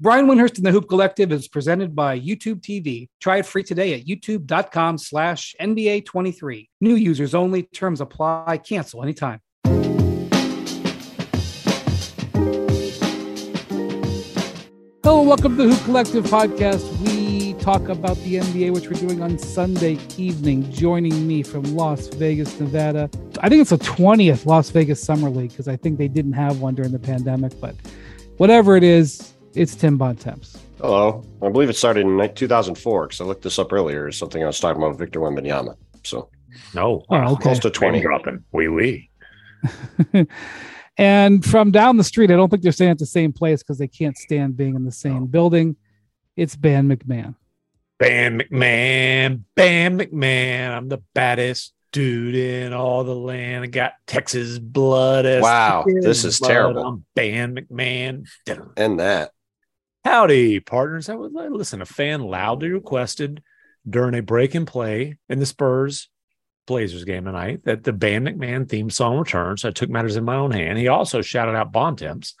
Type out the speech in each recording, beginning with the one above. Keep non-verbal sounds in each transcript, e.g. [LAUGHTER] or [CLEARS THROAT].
Brian Windhorst and the Hoop Collective is presented by YouTube TV. Try it free today at youtube.com slash NBA23. New users only. Terms apply. Cancel anytime. Hello, welcome to the Hoop Collective podcast. We talk about the NBA, which we're doing on Sunday evening. Joining me from Las Vegas, Nevada. I think it's the 20th Las Vegas Summer League because I think they didn't have one during the pandemic, but whatever it is, it's Tim Bontemps. Hello. I believe it started in 2004 because I looked this up earlier. It's something I was talking about Victor Wembanyama. So, no, oh, okay. close to 20. dropping. Wee wee. [LAUGHS] and from down the street, I don't think they're staying at the same place because they can't stand being in the same oh. building. It's Ban McMahon. Ban McMahon. Ban McMahon. I'm the baddest dude in all the land. I got Texas blood. Wow, this is terrible. I'm Ban McMahon. And that. Howdy, partners. I would listen. A fan loudly requested during a break and play in the Spurs Blazers game tonight that the Ban McMahon theme song returns. So I took matters in my own hand. He also shouted out Bontemps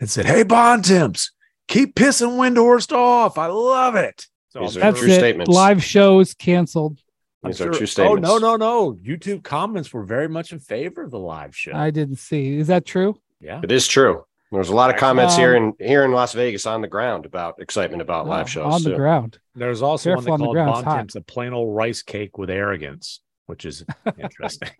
and said, Hey, Bontemps, keep pissing Windhorst off. I love it. So These are true it. statements. Live shows canceled. These sure. are true statements. Oh, no, no, no. YouTube comments were very much in favor of the live show. I didn't see. Is that true? Yeah. It is true. There's a lot of comments um, here in here in Las Vegas on the ground about excitement about live shows. On the ground. There's also Careful one that called Bontemps a plain old rice cake with arrogance, which is interesting. [LAUGHS]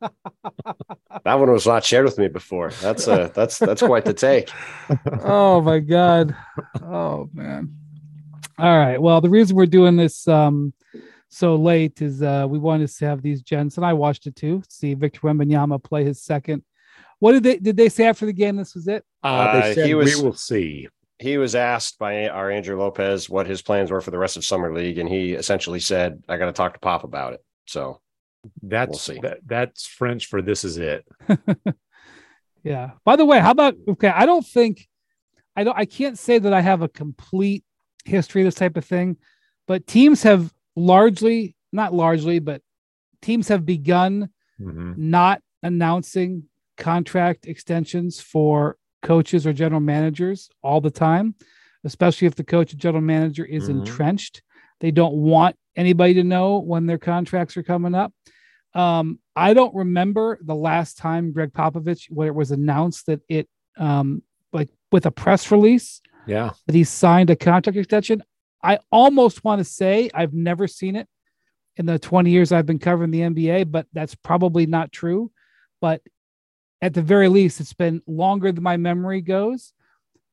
that one was not shared with me before. That's a that's that's quite the take. [LAUGHS] oh my god. Oh man. All right. Well, the reason we're doing this um so late is uh, we wanted to have these gents, and I watched it too. See Victor Wembanyama play his second. What did they did they say after the game? This was it. Uh, they said he was, we will see. He was asked by our Andrew Lopez what his plans were for the rest of summer league, and he essentially said, "I got to talk to Pop about it." So that's we'll that, that's French for "this is it." [LAUGHS] yeah. By the way, how about okay? I don't think I don't. I can't say that I have a complete history of this type of thing, but teams have largely, not largely, but teams have begun mm-hmm. not announcing contract extensions for coaches or general managers all the time, especially if the coach or general manager is mm-hmm. entrenched. They don't want anybody to know when their contracts are coming up. Um, I don't remember the last time Gregg Popovich, where it was announced that it, um, like with a press release, yeah, that he signed a contract extension. I almost want to say I've never seen it in the 20 years I've been covering the NBA, but that's probably not true. But at the very least, it's been longer than my memory goes.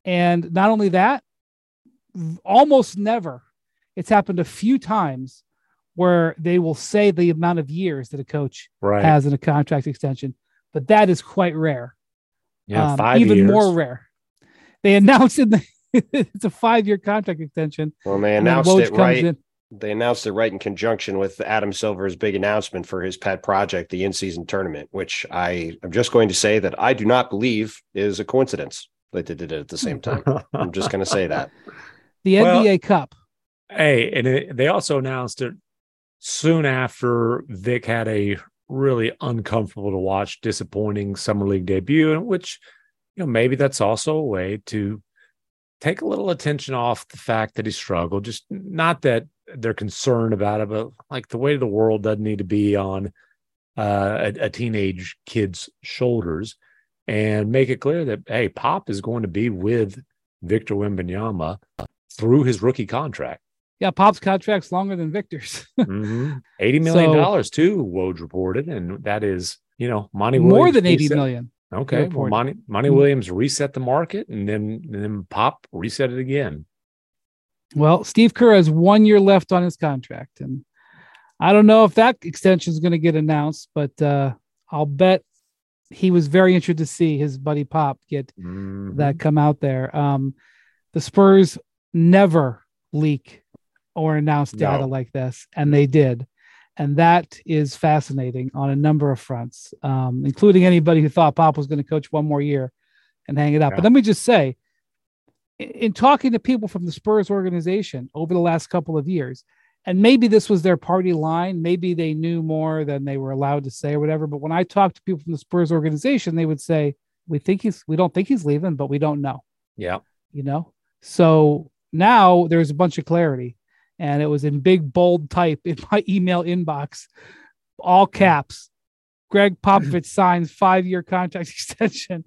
And not only that, almost never. It's happened a few times where they will say the amount of years that a coach right. has in a contract extension, but that is quite rare. Yeah, um, even years. more rare. They announced in the [LAUGHS] it's a five year contract extension. Well, they announced it right. In. They announced it right in conjunction with Adam Silver's big announcement for his pet project, the in season tournament, which I am just going to say that I do not believe is a coincidence that they did it at the same time. I'm just going to say that. [LAUGHS] The well, NBA Cup. Hey, and it, they also announced it soon after Vic had a really uncomfortable to watch, disappointing summer league debut, which you know maybe that's also a way to take a little attention off the fact that he struggled. Just not that they're concerned about it, but like the weight of the world doesn't need to be on uh, a, a, teenage kid's shoulders, and make it clear that hey, Pop is going to be with Victor Wembanyama through his rookie contract. Yeah, Pop's contract's longer than Victor's. mm-hmm. [LAUGHS] Eighty million dollars so, too. Woj reported, and that is you know money more than eighty million. Okay. Well, Monty, Monty mm-hmm. Williams reset the market and then, and then Pop reset it again. Well, Steve Kerr has one year left on his contract. And I don't know if that extension is going to get announced, but uh, I'll bet he was very interested to see his buddy Pop get mm-hmm. that come out there. Um, the Spurs never leak or announce data no. like this, and they did and that is fascinating on a number of fronts, um, including anybody who thought Pop was going to coach one more year and hang it up. Yeah. But let me just say, in, in talking to people from the Spurs organization over the last couple of years, and maybe this was their party line, maybe they knew more than they were allowed to say or whatever. But when I talked to people from the Spurs organization, they would say, We think he's we don't think he's leaving, but we don't know. Yeah. You know? So now there's a bunch of clarity. And it was in big bold type in my [LAUGHS] email inbox, all caps. Gregg Popovich [LAUGHS] signs five-year contract [LAUGHS] extension.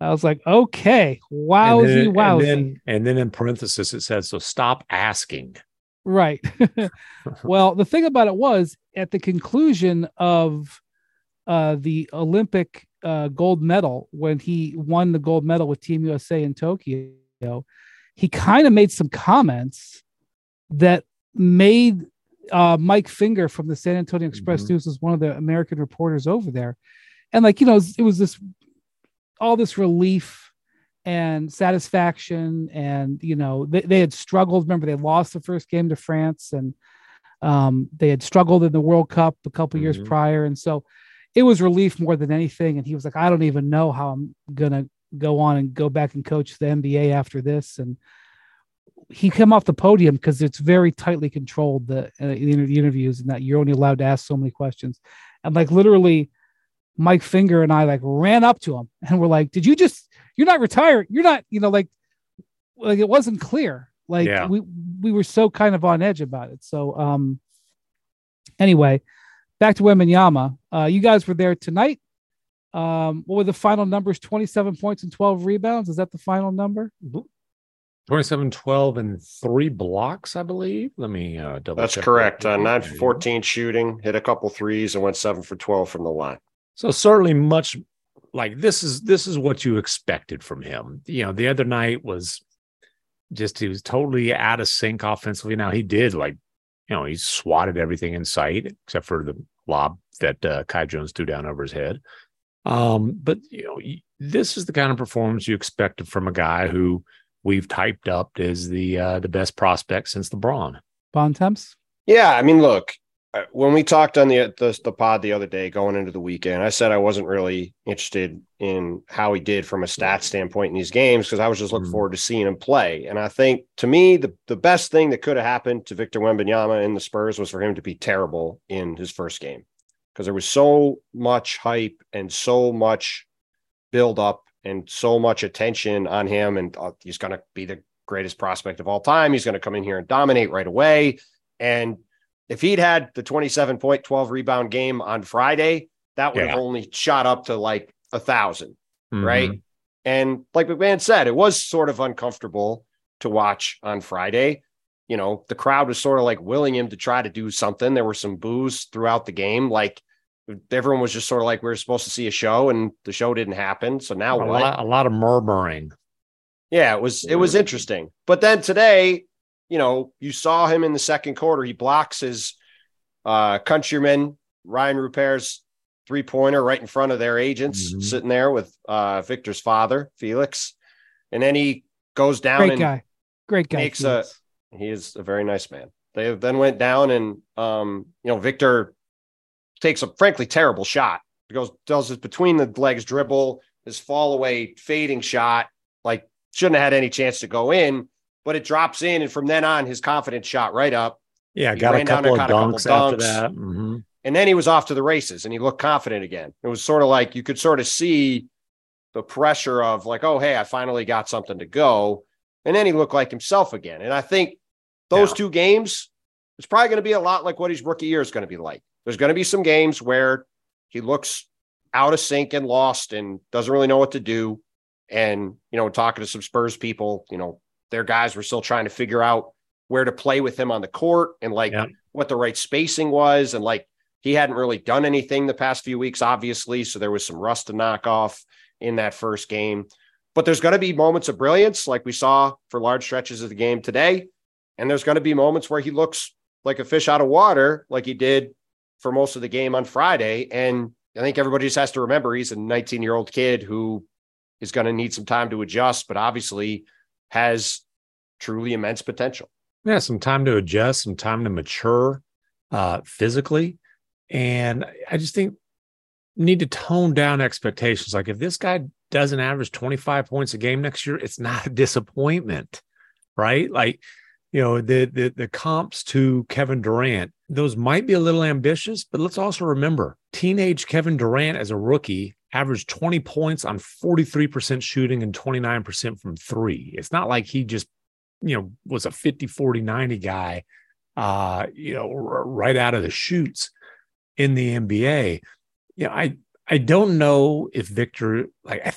I was like, okay, wowsy, and then, wowsy. And then, and then in parenthesis, it says, so stop asking. Right. well, the thing about it was at the conclusion of uh, the Olympic uh, gold medal, when he won the gold medal with Team USA in Tokyo, he kind of made some comments that made uh, Mike Finger from the San Antonio Express mm-hmm. News was one of the American reporters over there, and like you know, it was this all this relief and satisfaction and you know they, they had struggled. Remember they lost the first game to france and um, they had struggled in the world cup a couple mm-hmm. years prior. And so it was relief more than anything. And he was like i don't even know how i'm gonna go on and go back and coach the nba after this. And he came off the podium because it's very tightly controlled the, uh, the interviews and that you're only allowed to ask so many questions and like literally Mike Finger and I like ran up to him and we're like, "Did you just? You're not retired. You're not. You know, like, like it wasn't clear. Like yeah. we we were so kind of on edge about it. So, um, anyway, back to Wembanyama. Uh, you guys were there tonight. Um, what were the final numbers? 27 points and 12 rebounds. Is that the final number? 27 12 and three blocks i believe let me uh double that's correct that. uh, 9 for 14 shooting hit a couple threes and went 7 for 12 from the line so certainly much like this is this is what you expected from him. You know, the other night was just he was totally out of sync offensively. Now he did like, you know, he swatted everything in sight except for the lob that uh, Kai Jones threw down over his head. Um, but you know, this is the kind of performance you expected from a guy who we've typed up as the uh, the best prospect since LeBron. Bontemps. Yeah, I mean, look, uh, when we talked on the, the, the pod the other day going into the weekend, I said I wasn't really interested in how he did from a stat standpoint in these games because I was just looking mm. forward to seeing him play. And I think to me the the best thing that could have happened to Victor Wembanyama in the Spurs was for him to be terrible in his first game because there was so much hype and so much build up and so much attention on him and uh, he's going to be the greatest prospect of all time. He's going to come in here and dominate right away and if he'd had the 27 point, 12 rebound game on Friday, that would yeah. have only shot up to like a 1000 mm-hmm. right? And like MacMahon said, it was sort of uncomfortable to watch on Friday. You know, the crowd was sort of like willing him to try to do something. There were some boos throughout the game. Like everyone was just sort of like, we are supposed to see a show and the show didn't happen. So now a, lot, a lot of murmuring. Yeah, it was, it was interesting. But then today, you know, you saw him in the second quarter. He blocks his uh, countryman, Rayan Rupert's three pointer right in front of their agents, mm-hmm. sitting there with uh, Victor's father, Felix. And then he goes down Great and guy. Great guy. Makes a, he is a very nice man. They then went down and, um, you know, Victor takes a frankly terrible shot. He goes, does his between the legs dribble, his fall away fading shot, like shouldn't have had any chance to go in but it drops in. And from then on, his confidence shot right up. Yeah, he got a couple of dunks, couple after that. Mm-hmm. And then he was off to the races and he looked confident again. It was sort of like you could sort of see the pressure of like, oh, hey, I finally got something to go. And then he looked like himself again. And I think those yeah. two games, it's probably going to be a lot like what his rookie year is going to be like. There's going to be some games where he looks out of sync and lost and doesn't really know what to do. And, you know, talking to some Spurs people, you know, their guys were still trying to figure out where to play with him on the court and like yeah. what the right spacing was. And like he hadn't really done anything the past few weeks, obviously. So there was some rust to knock off in that first game. But there's going to be moments of brilliance like we saw for large stretches of the game today. And there's going to be moments where he looks like a fish out of water, like he did for most of the game on Friday. And I think everybody just has to remember he's a 19 year old kid who is going to need some time to adjust, but obviously has truly immense potential. Yeah, some time to adjust, some time to mature uh, physically. And I just think need to tone down expectations. Like if this guy doesn't average 25 points a game next year, it's not a disappointment, right? Like, you know, the the the comps to Kevin Durant, those might be a little ambitious, but let's also remember teenage Kevin Durant as a rookie averaged 20 points on 43% shooting and 29% from three. It's not like he just, you know, was a 50, 40, 90 guy, uh, you know, r- right out of the chutes in the NBA. Yeah, I, I don't know if Victor, like, I,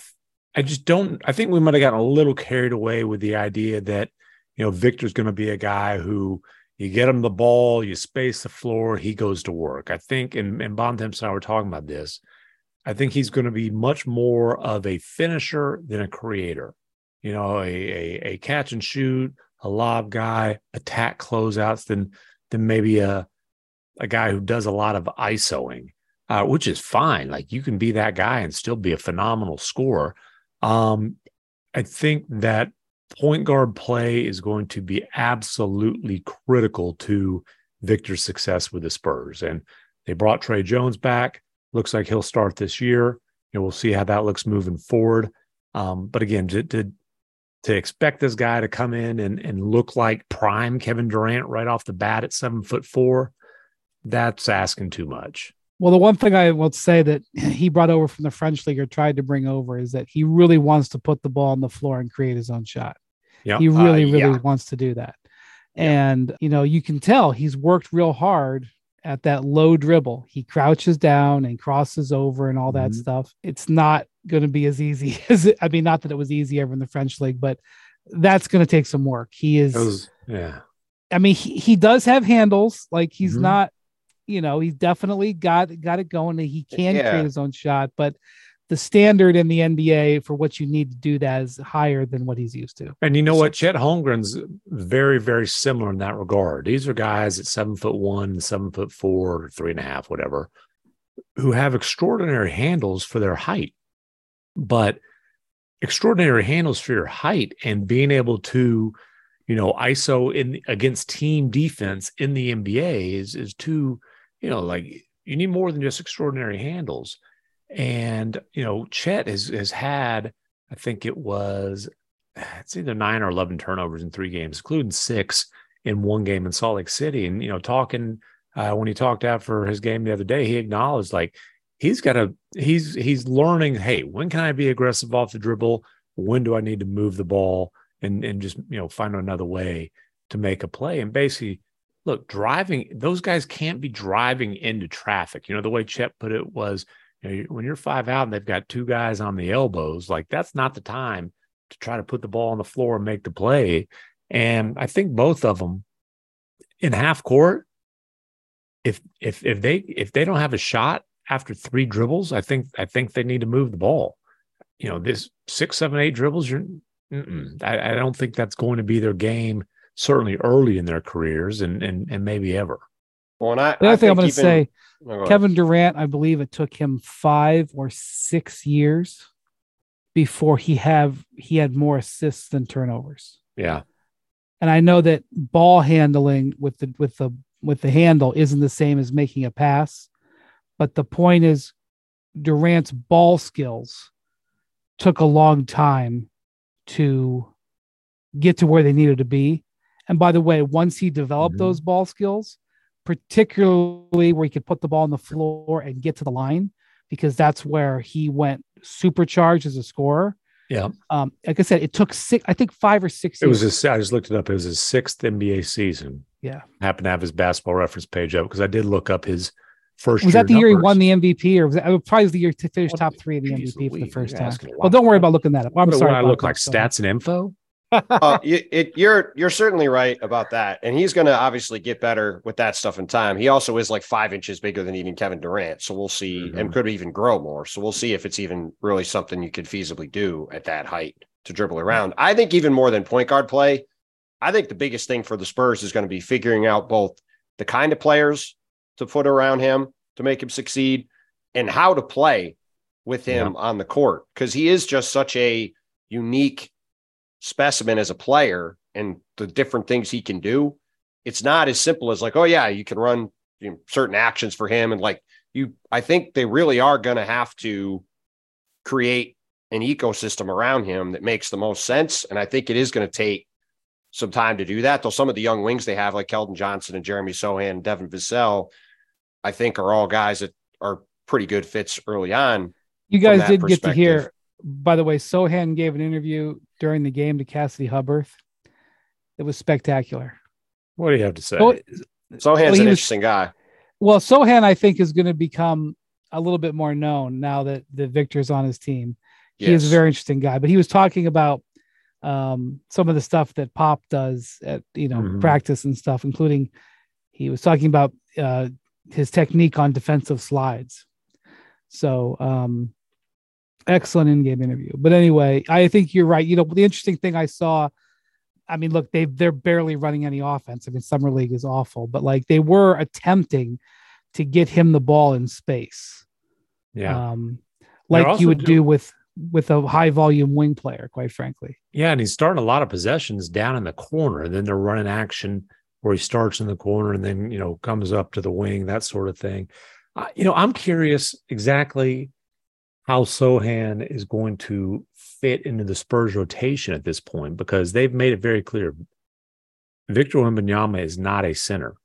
I just don't, I think we might have gotten a little carried away with the idea that, you know, Victor's going to be a guy who, you get him the ball, you space the floor, he goes to work. I think, and, and Bontemps and I were talking about this. I think he's going to be much more of a finisher than a creator. You know, a, a, a catch and shoot, a lob guy, attack closeouts than than maybe a a guy who does a lot of ISOing, uh, which is fine. Like you can be that guy and still be a phenomenal scorer. Um, I think that point guard play is going to be absolutely critical to Victor's success with the Spurs. And they brought Tre Jones back. Looks like he'll start this year. And we'll see how that looks moving forward. Um, but again, to, to, to expect this guy to come in and, and look like prime Kevin Durant right off the bat at seven foot four, that's asking too much. Well, the one thing I will say that [CLEARS THROAT] he brought over from the French league or tried to bring over is that he really wants to put the ball on the floor and create his own shot. Yeah. He really, uh, really yeah. wants to do that. Yeah. And, you know, you can tell he's worked real hard at that low dribble. He crouches down and crosses over and all that mm-hmm. stuff. It's not going to be as easy [LAUGHS] as it, I mean, not that it was easy ever in the French league, but that's going to take some work. He is, was, yeah. I mean, he, he does have handles. Like he's mm-hmm. not you know, he's definitely got got it going. He can yeah. create his own shot, but the standard in the NBA for what you need to do that is higher than what he's used to. And you know what? Chet Holmgren's very, very similar in that regard. These are guys at seven foot one, seven foot four, three and a half, whatever, who have extraordinary handles for their height. But extraordinary handles for your height and being able to, you know, ISO in against team defense in the NBA is is too you know, like you need more than just extraordinary handles. And, you know, Chet has, has had, I think it was, it's either nine or 11 turnovers in three games, including six in one game in Salt Lake City. And, you know, talking, uh, when he talked after his game the other day, he acknowledged like he's got to, he's, he's learning, hey, when can I be aggressive off the dribble? When do I need to move the ball and, and just, you know, find another way to make a play? And basically, look, driving, those guys can't be driving into traffic. You know, the way Chet put it was, you know, when you're five out and they've got two guys on the elbows, like that's not the time to try to put the ball on the floor and make the play. And I think both of them in half court, if if if they if they don't have a shot after three dribbles, I think I think they need to move the ball. You know, this six, seven, eight dribbles, you're I, I don't think that's going to be their game certainly early in their careers and and, and maybe ever. Well, and I, the other I thing I'm going to say, oh, Kevin Durant, I believe it took him five or six years before he have he had more assists than turnovers. Yeah, and I know that ball handling with the with the with the handle isn't the same as making a pass, but the point is, Durant's ball skills took a long time to get to where they needed to be and by the way, once he developed mm-hmm. those ball skills, particularly where he could put the ball on the floor and get to the line, because that's where he went supercharged as a scorer. Yeah. Um, like I said, it took six, I think five or six. It years. was his, I just looked it up. It was his sixth NBA season. Yeah. I happened to have his basketball reference page up because I did look up his first. Was that the numbers. year he won the MVP, or was that probably was the year to finish top three of the MVP for the first time? Well, don't worry about looking that up. I'm what, sorry. I look like stats and info uh, [LAUGHS] you, it, you're you're certainly right about that, and he's going to obviously get better with that stuff in time. He also is like five inches bigger than even Kevin Durant, so we'll see, mm-hmm. and could even grow more. So we'll see if it's even really something you could feasibly do at that height to dribble around. I think even more than point guard play, I think the biggest thing for the Spurs is going to be figuring out both the kind of players to put around him to make him succeed, and how to play with him yeah. on the court because he is just such a unique specimen as a player and the different things he can do, it's not as simple as like, oh yeah, you can run you know, certain actions for him and like you. I think they really are going to have to create an ecosystem around him that makes the most sense, and I think it is going to take some time to do that. Though some of the young wings they have, like Keldon Johnson and Jeremy Sochan and Devin Vassell, I think are all guys that are pretty good fits early on. You guys did get to hear. By the way, Sochan gave an interview during the game to Cassidy Hubbarth. It was spectacular. What do you have to say? So, Sochan's well, an was, interesting guy. Well, Sochan, I think, is going to become a little bit more known now that the Victor's on his team. He yes. is a very interesting guy. But he was talking about um, some of the stuff that Pop does at you know mm-hmm. practice and stuff, including he was talking about uh, his technique on defensive slides. So um, excellent in-game interview. But anyway, I think you're right. You know, the interesting thing I saw. I mean, look, they they're barely running any offense. I mean, summer league is awful, but like they were attempting to get him the ball in space. Yeah. Um, like you would do, do with with a high volume wing player, quite frankly. Yeah, and he's starting a lot of possessions down in the corner. And then they're running action where he starts in the corner and then you know comes up to the wing, that sort of thing. Uh, you know, I'm curious exactly how Sochan is going to fit into the Spurs rotation at this point because they've made it very clear Victor Wembanyama is not a center.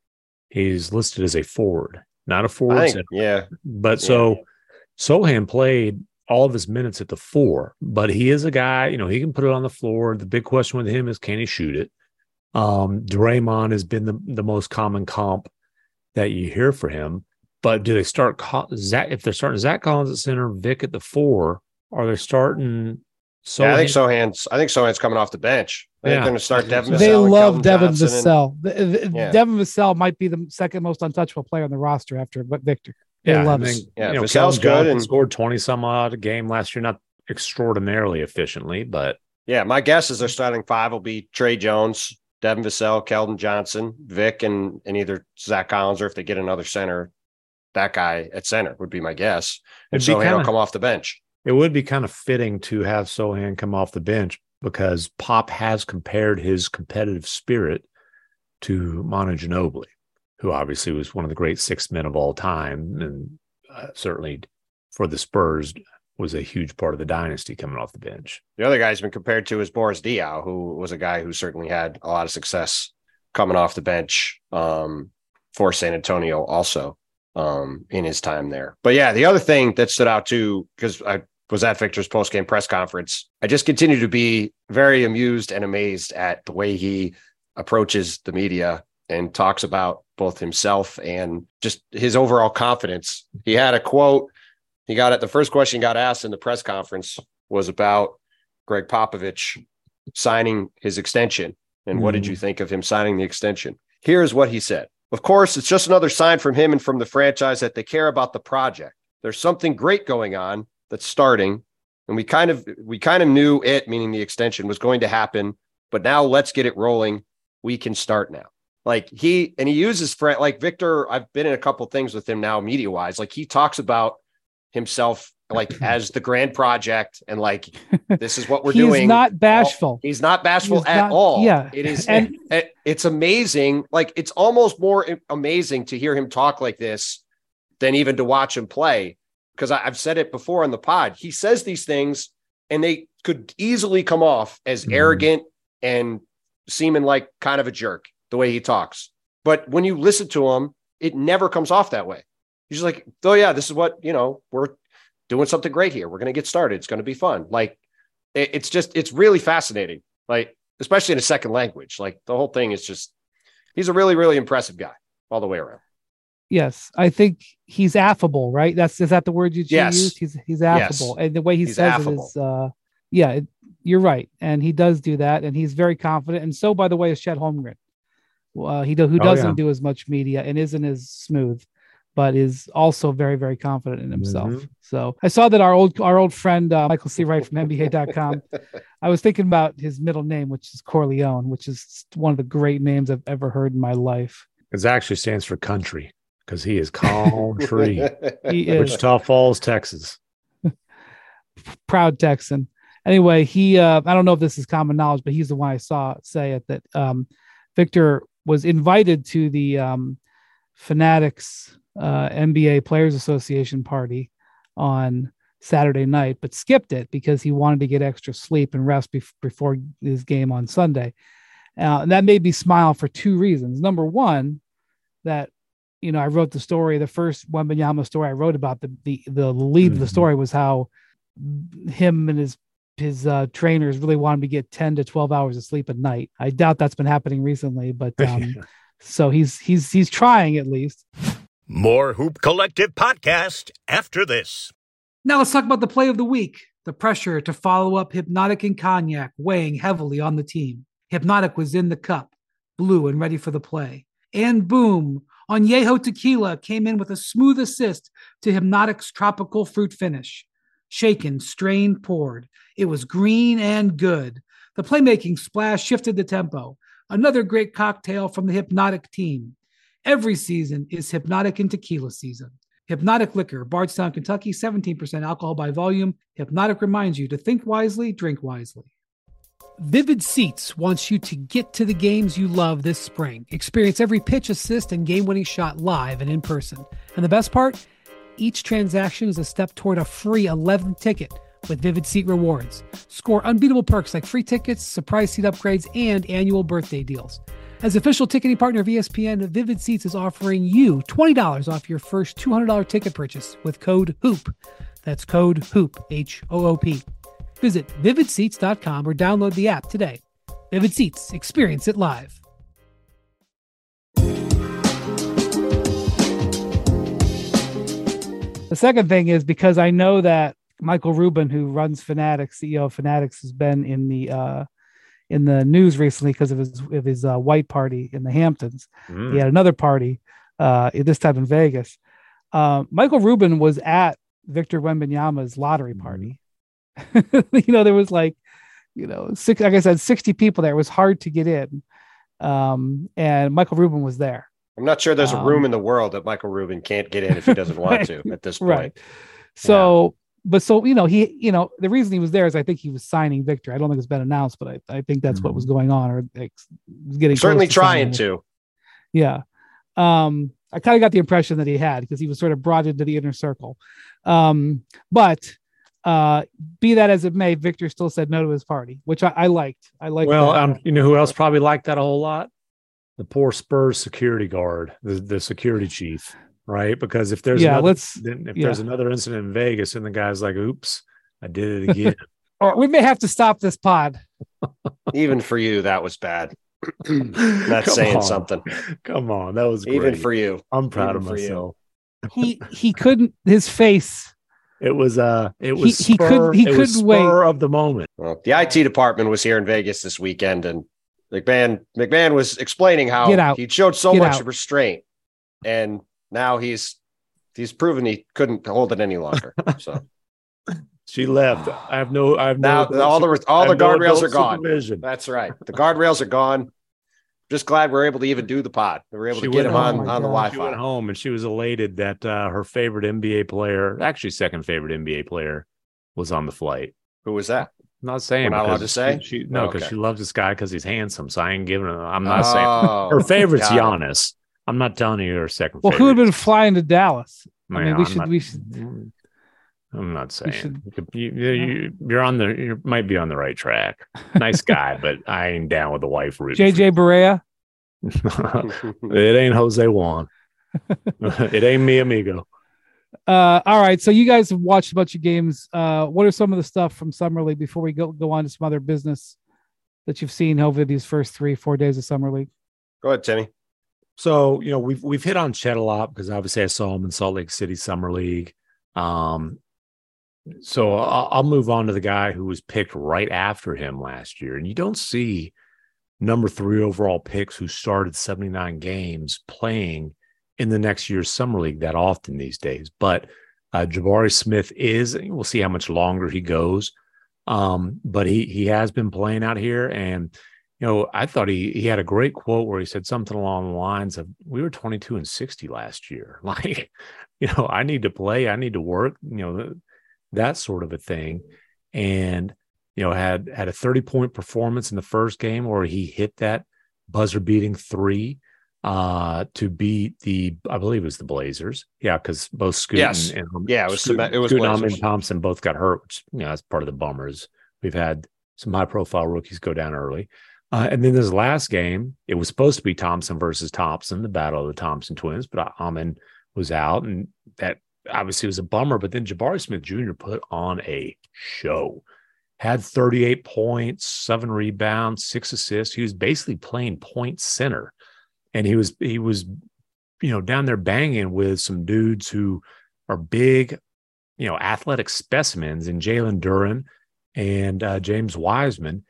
He's listed as a forward, not a forward think, center. Yeah. But so yeah. Sochan played all of his minutes at the four, but he is a guy, you know, he can put it on the floor. The big question with him is can he shoot it? Um, Draymond has been the, the most common comp that you hear for him. But do they start Zach if they're starting Zach Collins at center, Vic at the four? Are they starting? So yeah, I think Sochan's. I think Sochan's coming off the bench. They're going to start Devin. They love Devin Vassell. And, yeah. Devin Vassell might be the second most untouchable player on the roster after but Victor. They yeah, love I mean, yeah, you know, Vassell's good and scored twenty some odd a game last year. Not extraordinarily efficiently, but yeah, my guess is their starting five will be Tre Jones, Devin Vassell, Keldon Johnson, Vic, and and either Zach Collins or if they get another center, that guy at center would be my guess. And so he'll come off the bench. It would be kind of fitting to have Sochan come off the bench because Pop has compared his competitive spirit to Manu Ginobili, who obviously was one of the great six men of all time, and uh, certainly for the Spurs was a huge part of the dynasty coming off the bench. The other guy's been compared to is Boris Diaw, who was a guy who certainly had a lot of success coming off the bench um, for San Antonio, also um, in his time there. But yeah, the other thing that stood out too, because I was at Victor's post game press conference, I just continue to be very amused and amazed at the way he approaches the media and talks about both himself and just his overall confidence. He had a quote he got it. The first question he got asked in the press conference was about Gregg Popovich signing his extension. And mm what did you mm. think of him signing the extension? Here's what he said. Of course, it's just another sign from him and from the franchise that they care about the project. There's something great going on that's starting. And we kind of we kind of knew it, meaning the extension, was going to happen. But now let's get it rolling. We can start now. Like he and he uses friend like Victor. I've been in a couple things with him now, media wise. Like he talks about himself like as the grand project and like [LAUGHS] this is what we're he's doing. He's not bashful. He's not bashful he's at not, all. Yeah. It is and it, it's amazing. Like it's almost more amazing to hear him talk like this than even to watch him play. Because I've said it before on the pod. He says these things and they could easily come off as mm. arrogant and seeming like kind of a jerk the way he talks. But when you listen to him, it never comes off that way. He's like, oh yeah, this is what you know. We're doing something great here. We're going to get started. It's going to be fun. Like, it, it's just it's really fascinating. Like, especially in a second language. Like the whole thing is just. He's a really really impressive guy all the way around. Yes, I think he's affable. Right? That's is that the word you yes. used? He's he's affable, yes. and the way he he's says affable. it is. Uh, yeah, it, you're right, and he does do that, and he's very confident. And so, by the way, is Chet Holmgren. Uh, he do, who oh, doesn't yeah. do as much media and isn't as smooth but is also very, very confident in himself. Mm-hmm. So I saw that our old our old friend uh, Michael C. Wright from NBA.com. [LAUGHS] I was thinking about his middle name, which is Corleone, which is one of the great names I've ever heard in my life. It actually stands for country because he is country. [LAUGHS] he is. Wichita Falls, Texas. [LAUGHS] Proud Texan. Anyway, he uh, I don't know if this is common knowledge, but he's the one I saw say it that um, Victor was invited to the um, Fanatics uh, NBA Players Association party on Saturday night, but skipped it because he wanted to get extra sleep and rest bef- before his game on Sunday. Uh, and that made me smile for two reasons. Number one, that you know, I wrote the story, the first Wembanyama story I wrote about the the the lead mm-hmm. of the mm-hmm. story was how him and his his uh, trainers really wanted to get 10 to 12 hours of sleep a night. I doubt that's been happening recently, but [LAUGHS] um, so he's he's he's trying at least. More Hoop Collective podcast after this. Now let's talk about the play of the week. The pressure to follow up Hypnotic and Cognac weighing heavily on the team. Hypnotic was in the cup, blue and ready for the play. And boom, Añejo Tequila came in with a smooth assist to Hypnotic's tropical fruit finish. Shaken, strained, poured. It was green and good. The playmaking splash shifted the tempo. Another great cocktail from the Hypnotic team. Every season is Hypnotic and Tequila season. Hypnotic Liquor, Bardstown, Kentucky, 17% alcohol by volume. Hypnotic reminds you to think wisely, drink wisely. Vivid Seats wants you to get to the games you love this spring. Experience every pitch, assist, and game winning shot live and in person. And the best part? Each transaction is a step toward a free 11th ticket with Vivid Seat rewards. Score unbeatable perks like free tickets, surprise seat upgrades, and annual birthday deals. As official ticketing partner of ESPN, Vivid Seats is offering you $20 off your first $200 ticket purchase with code HOOP. That's code HOOP, H O O P. Visit vividseats.com or download the app today. Vivid Seats, experience it live. The second thing is because I know that Michael Rubin, who runs Fanatics, CEO of Fanatics, has been in the uh, in the news recently because of his of his uh, white party in the Hamptons. Mm. He had another party uh, this time in Vegas. Uh, Michael Rubin was at Victor Wembanyama's lottery mm. party. Mm. [LAUGHS] you know, there was like, you know, six, like I said, sixty people there. It was hard to get in, um, and Michael Rubin was there. I'm not sure there's a room um, in the world that Michael Rubin can't get in if he doesn't want [LAUGHS] right, to at this point. Right. So but so you know he you know the reason he was there is I think he was signing Victor. I don't think it's been announced, but I, I think that's mm-hmm. what was going on or like, getting certainly to trying to. Yeah, um, I kind of got the impression that he had because he was sort of brought into the inner circle. Um, but uh, be that as it may, Victor still said no to his party, which I, I liked. I like. Well, um, you know who else probably liked that a whole lot? The poor Spurs security guard, the, the security chief right? Because if there's yeah, another, let's if yeah. there's another incident in Vegas and the guy's like, "Oops, I did it again," [LAUGHS] or we may have to stop this pod. Even for you, that was bad. [CLEARS THROAT] Not saying on. something. Come on, that was great. even for you. I'm proud Even of myself. he he couldn't. His face. It was uh it was he, spur, he could he couldn't wait of the moment. Well, the IT department was here in Vegas this weekend and MacMahon MacMahon was explaining how he showed so Get much out. restraint and now he's he's proven he couldn't hold it any longer. So [LAUGHS] she left. I have no. I have now no, all the all the guardrails no are gone. That's right. The guardrails are gone. Just glad we're able to even do the pod. We were able she to get him on, on the Wi-Fi. She went home and she was elated that uh, her favorite NBA player, actually second favorite NBA player, was on the flight. Who was that? I'm not saying. We're not allowed to say. She, no, because okay. she loves this guy because he's handsome. So I ain't giving. Her, I'm not oh, saying her favorite's Giannis. I'm not telling you your second. Well, who would have been flying to Dallas? I mean, we should. Not, we should. I'm not saying should, you, you, you're on the you might be on the right track. [LAUGHS] Nice guy, but I ain't down with the wife route. JJ Barea. [LAUGHS] it ain't Jose Juan. [LAUGHS] it ain't me amigo. Uh, all right. So you guys have watched a bunch of games. Uh, what are some of the stuff from summer league before we go go on to some other business that you've seen over these first three four days of summer league? Go ahead, Timmy. So you know we've we've hit on Chet a lot because obviously I saw him in Salt Lake City Summer League. Um, so I'll, I'll move on to the guy who was picked right after him last year, and you don't see number three overall picks who started 79 games playing in the next year's summer league that often these days. But uh, Jabari Smith is. We'll see how much longer he goes. Um, but he he has been playing out here, and you know, I thought he he had a great quote where he said something along the lines of, "We were 22 and 60 last year. [LAUGHS] Like, you know, I need to play, I need to work, you know, that sort of a thing." And you know, had had a 30 point performance in the first game where he hit that buzzer beating three uh to beat the I believe it was the Blazers. Yeah, because both Scoot yes. and, and yeah, it was Scoot, it was Scoot and Thompson both got hurt, which you know that's part of the bummers. We've had some high profile rookies go down early. Uh, and then this last game, it was supposed to be Thompson versus Thompson, the battle of the Thompson twins, but Amen was out, and that obviously was a bummer, but then Jabari Smith Jr. put on a show. Had 38 points, seven rebounds, six assists. He was basically playing point center. And he was he was, you know, down there banging with some dudes who are big, you know, athletic specimens in Jalen Duren and uh, James Wiseman.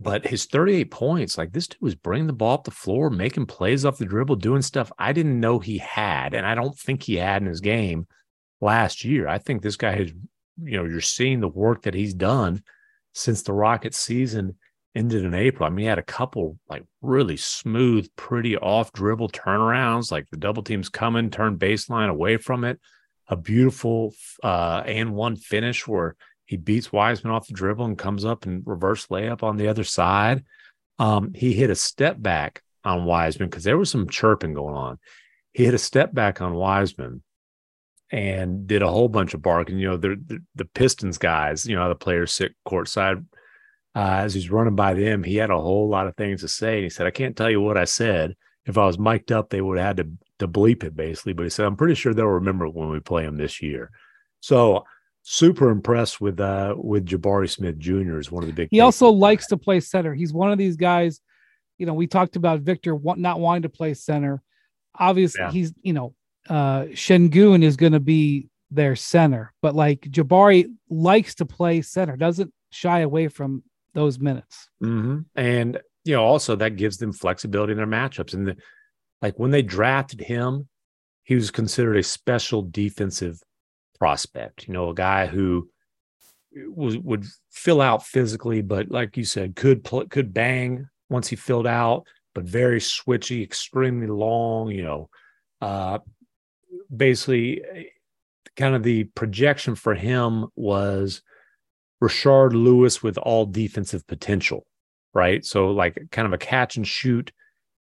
But his 38 points, like this dude was bringing the ball up the floor, making plays off the dribble, doing stuff I didn't know he had. And I don't think he had in his game last year. I think this guy has, you know, you're seeing the work that he's done since the Rockets season ended in April. I mean, he had a couple like really smooth, pretty off dribble turnarounds, like the double teams coming, turn baseline away from it. A beautiful uh, and one finish where he beats Wiseman off the dribble and comes up and reverse layup on the other side. Um, he hit a step back on Wiseman because there was some chirping going on. He hit a step back on Wiseman and did a whole bunch of barking. You know, the, the, the Pistons guys, you know, the players sit courtside. Uh, as he's running by them, he had a whole lot of things to say. And he said, I can't tell you what I said. If I was mic'd up, they would have had to, to bleep it basically. But he said, I'm pretty sure they'll remember it when we play them this year. So super impressed with uh with Jabari Smith Jr. is one of the big. He also likes to play center. He's one of these guys. You know, we talked about Victor not wanting to play center. Obviously, yeah. he's you know, uh Sengun is going to be their center, but like Jabari likes to play center, doesn't shy away from those minutes. Mm-hmm. And you know, also that gives them flexibility in their matchups. And the, like when they drafted him, he was considered a special defensive prospect, you know, a guy who was would fill out physically, but like you said, could pl- could bang once he filled out, but very switchy, extremely long. You know, uh, basically, kind of the projection for him was Rashard Lewis with all defensive potential, right? So like kind of a catch and shoot.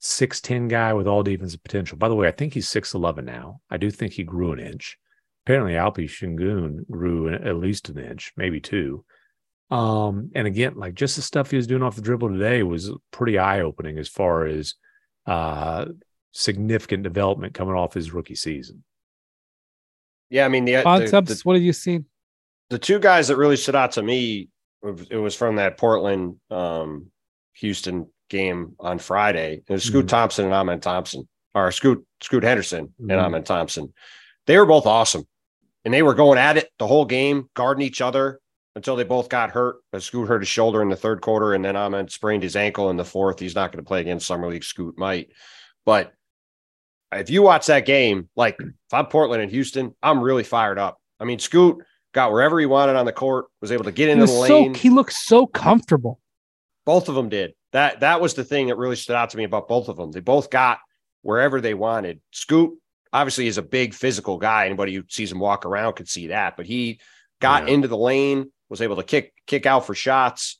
6'10 guy with all defensive potential. By the way, I think he's 6'11 now. I do think he grew an inch apparently Alpi Sengun grew at least an inch, maybe two. Um, and again, like just the stuff he was doing off the dribble today was pretty eye opening as far as uh, significant development coming off his rookie season. Yeah, I mean the concepts. The, the, what have you seen? The two guys that really stood out to me, it was from that Portland um, Houston game on Friday. It was Scoot mm-hmm. Thompson and Amen Thompson, or Scoot Scoot Henderson mm-hmm. and Amen Thompson. They were both awesome and they were going at it the whole game, guarding each other until they both got hurt. Scoot hurt his shoulder in the third quarter, and then Amen sprained his ankle in the fourth. He's not going to play against Summer League. Scoot might, but if you watch that game, like if I'm Portland and Houston, I'm really fired up. I mean, Scoot got wherever he wanted on the court, was able to get into the lane. So, he looked so comfortable. Both of them did. That that was the thing that really stood out to me about both of them. They both got wherever they wanted. Scoot obviously he's a big physical guy. Anybody who sees him walk around could see that. But he got yeah. into the lane, was able to kick kick out for shots.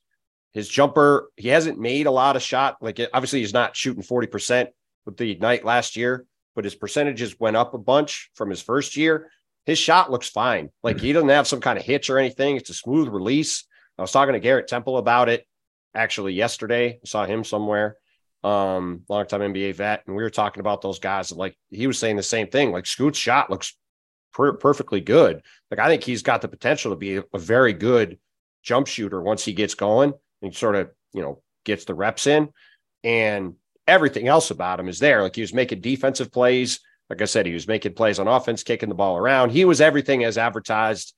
His jumper, he hasn't made a lot of shot. Like obviously he's not shooting 40% with the night last year, but his percentages went up a bunch from his first year. His shot looks fine. [CLEARS THROAT] Like he doesn't have some kind of hitch or anything. It's a smooth release. I was talking to Garrett Temple about it actually yesterday. I saw him somewhere um, longtime NBA vet, and we were talking about those guys. Like he was saying the same thing. Like Scoot's shot looks per- perfectly good. Like I think he's got the potential to be a, a very good jump shooter once he gets going and sort of you know gets the reps in, and everything else about him is there. Like he was making defensive plays. Like I said, he was making plays on offense, kicking the ball around. He was everything as advertised,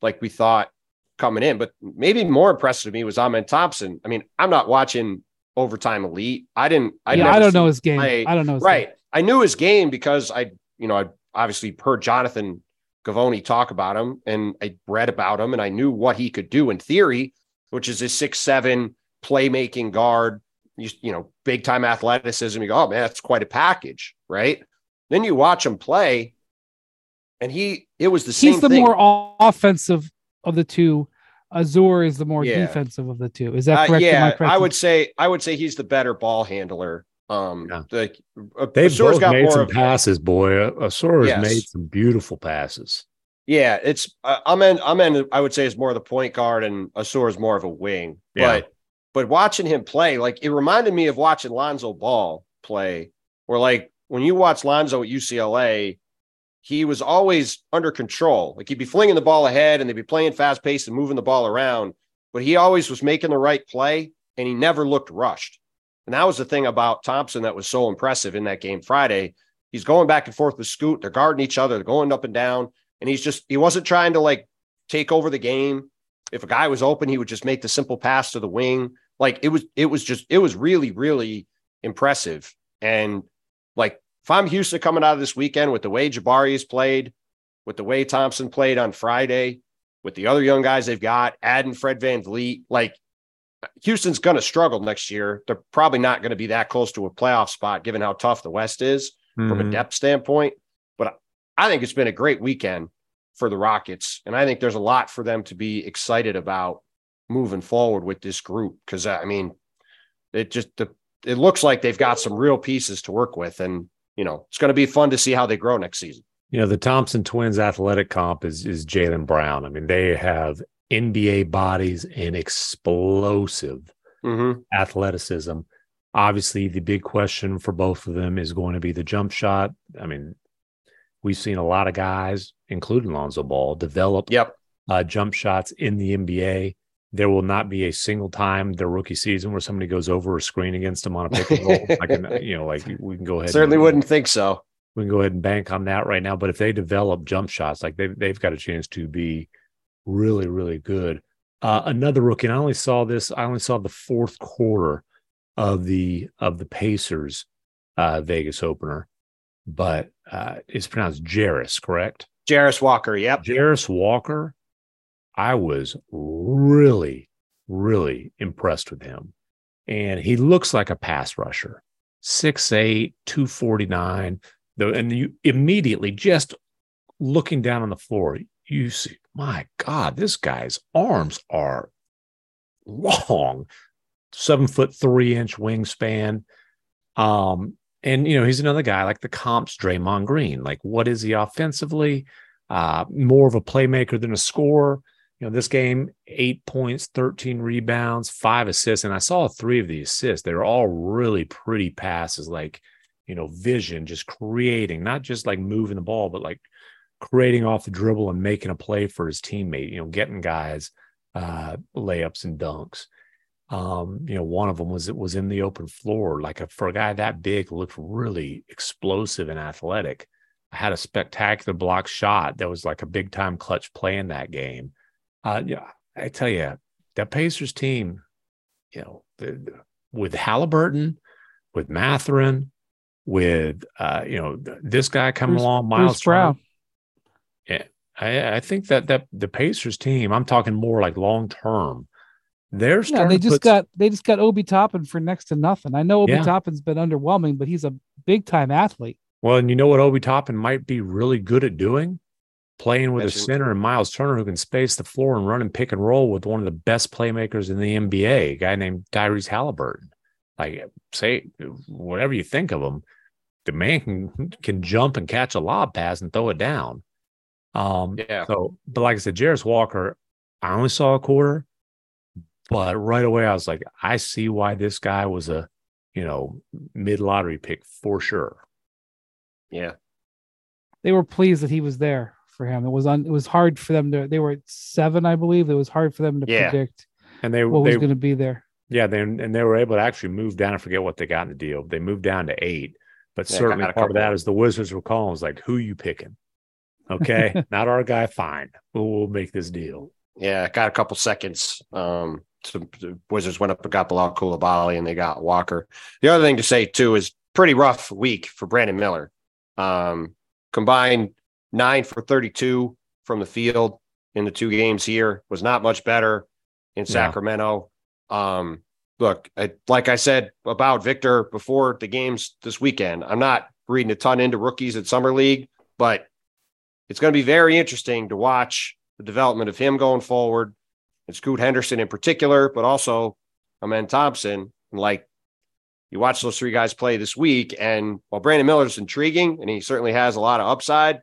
like we thought coming in. But maybe more impressive to me was Amen Thompson. I mean, I'm not watching overtime elite. I didn't. I yeah, I don't know his game. Play. I don't know. right. Game. I knew his game because I, you know, I obviously heard Jonathan Givony talk about him, and I read about him, and I knew what he could do in theory, which is a six seven playmaking guard. You, you know, big time athleticism. You go, oh man, that's quite a package, right? Then you watch him play, and he it was the same. He's the thing. more offensive of the two Ausar is the more yeah. defensive of the two. Is that uh, correct? Uh, yeah, I, I would say I would say he's the better ball handler. Um, yeah. the, uh, they've both made some of, passes, boy. Ausar has yes. made some beautiful passes. Yeah, it's uh, I'm in. I'm in. I would say is more of the point guard, and Ausar is more of a wing. Yeah. But but watching him play, like it reminded me of watching Lonzo Ball play, where like when you watch Lonzo at UCLA, he was always under control. Like he'd be flinging the ball ahead and they'd be playing fast paced and moving the ball around, but he always was making the right play and he never looked rushed. And that was the thing about Thompson that was so impressive in that game Friday. He's going back and forth with Scoot. They're guarding each other, they're going up and down. And he's just, he wasn't trying to like take over the game. If a guy was open, he would just make the simple pass to the wing. Like it was, it was just, it was really, really impressive. And like if I'm Houston coming out of this weekend with the way Jabari has played, with the way Thompson played on Friday, with the other young guys they've got, adding Fred VanVleet, like Houston's going to struggle next year. They're probably not going to be that close to a playoff spot, given how tough the West is mm-hmm. from a mm-hmm. depth standpoint. But I think it's been a great weekend for the Rockets. And I think there's a lot for them to be excited about moving forward with this group. Cause I mean, it just, the, it looks like they've got some real pieces to work with. And, you know, it's going to be fun to see how they grow next season. You know, the Thompson twins athletic comp is, is Jaylen Brown. I mean, they have NBA bodies and explosive mm-hmm. athleticism. Obviously, the big question for both of them is going to be the jump shot. I mean, we've seen a lot of guys, including Lonzo Ball, develop yep. uh, jump shots in the NBA. There will not be a single time their rookie season where somebody goes over a screen against them on a pick and roll. I can, you know, like [LAUGHS] we can go ahead. Certainly and, wouldn't think so. We can go ahead and bank on that right now. But if they develop jump shots, like they've they've got a chance to be really, really good. Uh, another rookie, and I only saw this. I only saw the fourth quarter of the of the Pacers uh, Vegas opener, but uh, it's pronounced Jarace, correct? Jarace Walker. Yep. Jarace Walker. I was really, really impressed with him. And he looks like a pass rusher 6'8, 249. And you immediately just looking down on the floor, you see, my God, this guy's arms are long, seven foot three inch wingspan. Um, and you know, he's another guy like the comps, Draymond Green. Like, what is he offensively? Uh, more of a playmaker than a scorer. You know, this game, eight points, 13 rebounds, five assists. And I saw three of the assists. They were all really pretty passes, like, you know, vision, just creating, not just like moving the ball, but like creating off the dribble and making a play for his teammate, you know, getting guys uh, layups and dunks. Um, you know, one of them was it was in the open floor. Like a, for a guy that big, looked really explosive and athletic. I had a spectacular block shot that was like a big time clutch play in that game. Uh, yeah, I tell you, that Pacers team, you know, the, with Halliburton, with Mathurin, with uh, you know, this guy coming Bruce, along, Miles Brown. Yeah, I, I think that that the Pacers team, I'm talking more like long term they're yeah, they just put... got they just got Obi Toppin for next to nothing. I know Obi yeah. Toppin's been underwhelming, but he's a big time athlete. Well, and you know what Obi Toppin might be really good at doing? Playing with That's a center and Miles Turner who can space the floor and run and pick and roll with one of the best playmakers in the NBA, a guy named Tyrese Halliburton. Like say whatever you think of him, the man can can jump and catch a lob pass and throw it down. Um yeah. so but like I said, Jarace Walker, I only saw a quarter. But right away, I was like, I see why this guy was a, you know, mid lottery pick for sure. Yeah. They were pleased that he was there for him. It was on. It was hard for them to. They were at seven, I believe. It was hard for them to yeah. predict. And they what they, was going to be there. Yeah, they and they were able to actually move down. I forget what they got in the deal. They moved down to eight, but yeah, certainly part of that is the Wizards were calling. Was like, who you picking? Okay, [LAUGHS] not our guy. Fine, we'll, we'll make this deal. Yeah, got a couple seconds. Um, some the Wizards went up and got Bilal Coulibaly and they got Walker. The other thing to say too is pretty rough week for Brandon Miller. Um, combined nine for 32 from the field in the two games here was not much better in Sacramento. Yeah. Um, look, I, like I said about Victor before the games this weekend, I'm not reading a ton into rookies at Summer League, but it's going to be very interesting to watch the development of him going forward and Scoot Henderson in particular, but also Amen Thompson. And like you watch those three guys play this week, and while Brandon Miller is intriguing and he certainly has a lot of upside,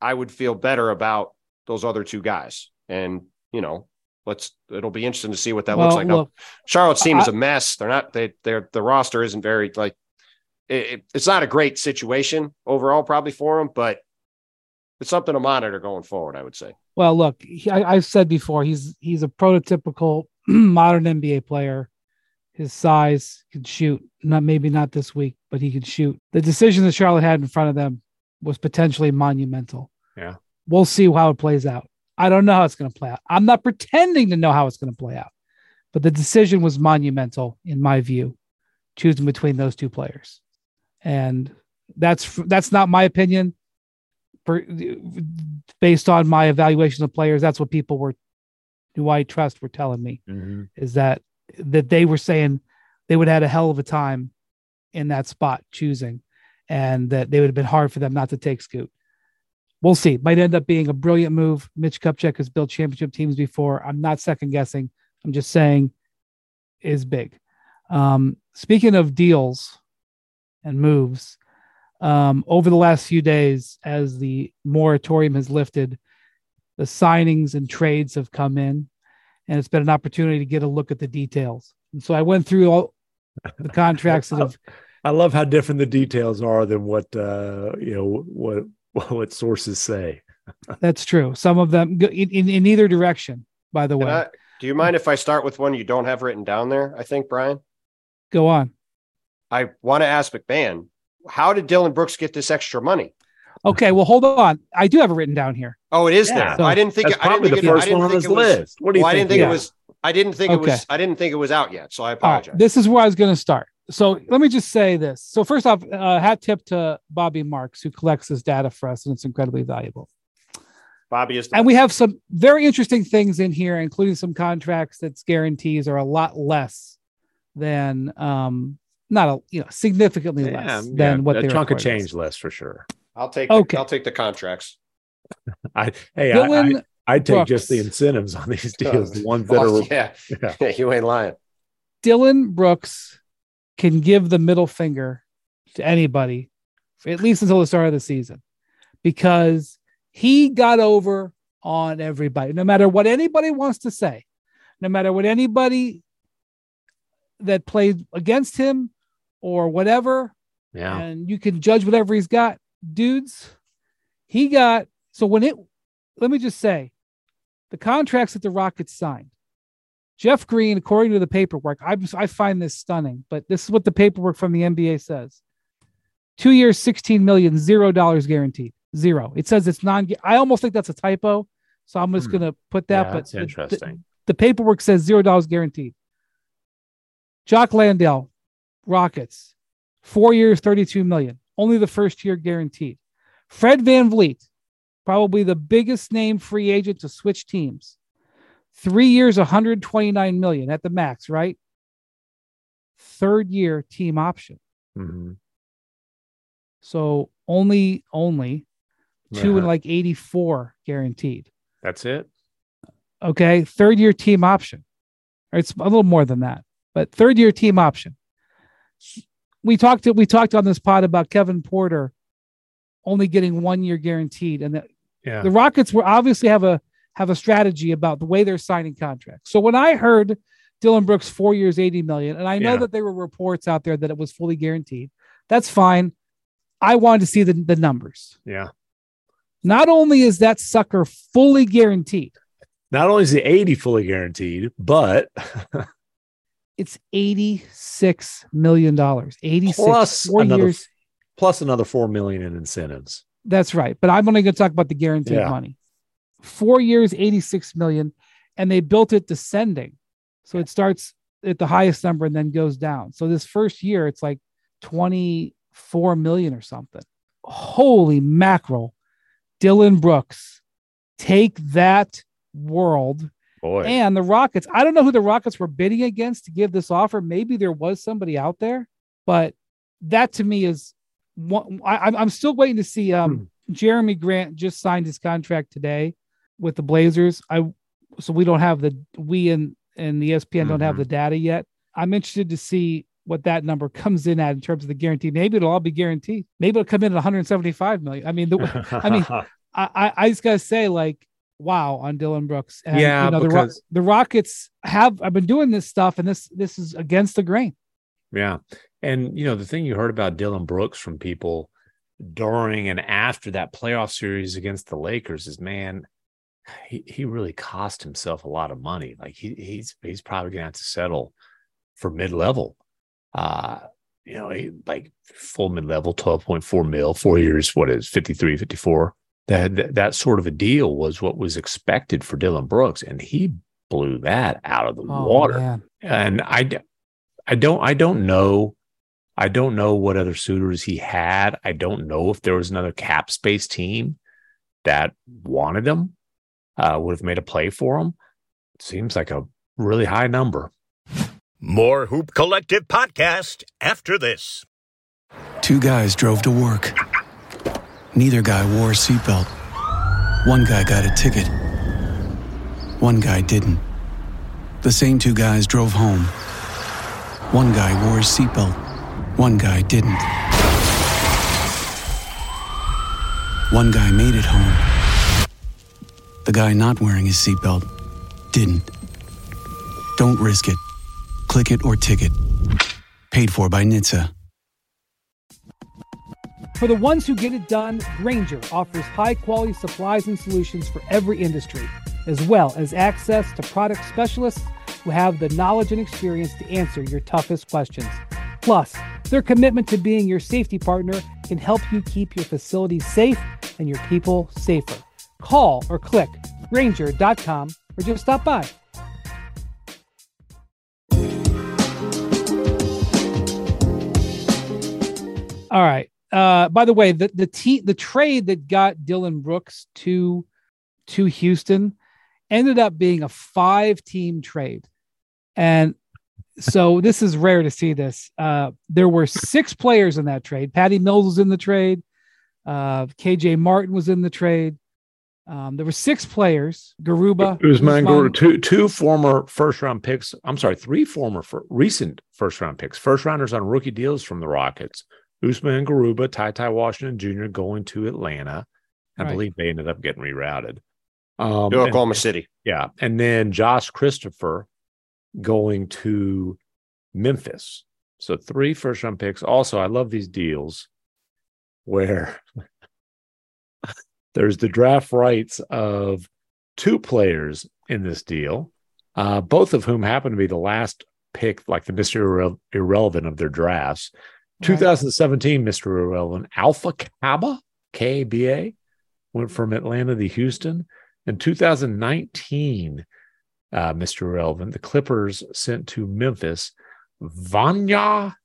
I would feel better about those other two guys. And you know, let's it'll be interesting to see what that well, looks like. Well, Charlotte's team I, is a mess. They're not they they're the roster isn't very like it, it's not a great situation overall, probably for them, but it's something to monitor going forward. I would say. Well, look, he, I, have said before he's he's a prototypical [CLEARS THROAT] modern NBA player. His size can shoot. Not maybe not this week, but he can shoot. The decision that Charlotte had in front of them was potentially monumental. Yeah, we'll see how it plays out. I don't know how it's going to play out. I'm not pretending to know how it's going to play out, but the decision was monumental in my view, choosing between those two players, and that's that's not my opinion. For, based on my evaluation of players, that's what people were, who I trust, were telling me mm-hmm. is that that they were saying they would have had a hell of a time in that spot choosing, and that they would have been hard for them not to take Scoot we'll see. Might end up being a brilliant move. Mitch Kupchak has built championship teams before. I'm not second guessing. I'm just saying is big. Um, speaking of deals and moves, um, over the last few days, as the moratorium has lifted, the signings and trades have come in, and it's been an opportunity to get a look at the details. And so I went through all the [LAUGHS] contracts that have. I love how different the details are than what uh, you know what [LAUGHS] what sources say. [LAUGHS] That's true. Some of them go in, in, in either direction, by the way. I, do you mind if I start with one you don't have written down there? I think, Brian. Go on. I want to ask MacMahon, how did Dillon Brooks get this extra money? Okay, well, hold on. I do have it written down here. Oh, it is yeah. there. So I didn't think. It, I didn't think the first one on his list. What do you well, think? I didn't think yeah. it was. I didn't think okay. it was. I didn't think it was out yet. So I apologize. Right, this is where I was going to start so let me just say this. So first off, uh, hat tip to Bobby Marks who collects this data for us, and it's incredibly valuable. Bobby is, and we have some very interesting things in here, including some contracts that's guarantees are a lot less than, um, not a you know significantly yeah, less than what a chunk of change less for sure. I'll take. The, okay, I'll take the contracts. [LAUGHS] I hey, Dillon I, I, would take Brooks. just the incentives on these [LAUGHS] deals, the ones that are yeah. yeah, you ain't lying. Dillon Brooks can give the middle finger to anybody, at least until the start of the season, because he got over on everybody, no matter what anybody wants to say, no matter what anybody that played against him or whatever. Yeah. And you can judge whatever he's got. Dudes, he got so when it let me just say the contracts that the Rockets signed Jeff Green, according to the paperwork, I, I find this stunning, but this is what the paperwork from the NBA says. Two years, 16 million, zero dollars guaranteed. Zero. It says it's non I almost think that's a typo. So I'm just hmm. gonna put that, yeah, but the, interesting. The, the, paperwork says zero dollars guaranteed. Jock Landale, Rockets, four years, 32 million. Only the first year guaranteed. Fred Van VanVleet, probably the biggest name free agent to switch teams. Three years, 129 million at the max, right? Third year team option. Mm-hmm. So only, only 2 uh-huh. and like 84 guaranteed. That's it. Okay. Third year team option. It's a little more than that, but third year team option. We talked to, we talked on this pod about Kevin Porter only getting one year guaranteed, and the, yeah. the Rockets were obviously have a have a strategy about the way they're signing contracts. So when I heard Dillon Brooks four years, 80 million, and I know yeah. that there were reports out there that it was fully guaranteed. That's fine. I wanted to see the, the numbers. Yeah. Not only is that sucker fully guaranteed, not only is the 80 fully guaranteed, but [LAUGHS] it's 86 million dollars. 86 plus four another, years plus another 4 million in incentives. That's right. But I'm only going to talk about the guaranteed yeah. money four years, 86 million, and they built it descending. So it starts at the highest number and then goes down. So this first year, it's like 24 million or something. Holy mackerel. Dillon Brooks, take that world. Boy. And the Rockets, I don't know who the Rockets were bidding against to give this offer. Maybe there was somebody out there, but that to me is one. I, am still waiting to see. Um, hmm. Jerami Grant just signed his contract today with the Blazers. I so we don't have the we and and the ESPN mm-hmm. don't have mm-hmm. the data yet. I'm interested to see what that number comes in at in terms of the guarantee. Maybe it'll all be guaranteed. Maybe it'll come in at 175 million. I mean, the, [LAUGHS] I mean, I, I just gotta say, like, wow, on Dillon Brooks. And, yeah, you know, because... the, the Rockets have. I've been doing this stuff, and this this is against the grain. Yeah, and you know the thing you heard about Dillon Brooks from people during and after that playoff series against the Lakers is man, he, he really cost himself a lot of money. Like he, he's he's probably gonna have to settle for mid level. Uh, you know, he, like full mid level, 12.4 mil, four years, what is 53, 54. That, that that sort of a deal was what was expected for Dillon Brooks, and he blew that out of the oh, water. Man. And I, I don't, I don't know, I don't know what other suitors he had. I don't know if there was another cap space team that wanted him uh, would have made a play for him. Seems like a really high number. More Hoop Collective podcast after this. Two guys drove to work. Neither guy wore a seatbelt. One guy got a ticket. One guy didn't. The same two guys drove home. One guy wore a seatbelt. One guy didn't. One guy made it home the guy not wearing his seatbelt didn't. Don't risk it. Click it or ticket. Paid for by NHTSA. For the ones who get it done, Grainger offers high quality supplies and solutions for every industry, as well as access to product specialists who have the knowledge and experience to answer your toughest questions. Plus, their commitment to being your safety partner can help you keep your facilities safe and your people safer. Call or click Grainger.com or just stop by. All right. Uh, by the way, the the the trade that got Dillon Brooks to to Houston ended up being a five team trade, and so [LAUGHS] this is rare to see this. Uh, there were six players in that trade. Patty Mills was in the trade. Uh, KJ Martin was in the trade. Um, there were six players. Garuba, Usman, Garuba, two two former first round picks. I'm sorry, three former for recent first round picks. First rounders on rookie deals from the Rockets. Usman Garuba, Ty Ty Washington Jr. going to Atlanta. I right. believe they ended up getting rerouted. Um, to Oklahoma and, City. Yeah, and then Josh Christopher going to Memphis. So three first round picks. Also, I love these deals where there's the draft rights of two players in this deal, uh, both of whom happen to be the last pick, like the Mr. Irre- Irrelevant of their drafts. Right. 2017 Mr. Irrelevant, Alpha Kaba, KBA, went from Atlanta to Houston. In 2019, uh, Mr. Irrelevant, the Clippers sent to Memphis Vanya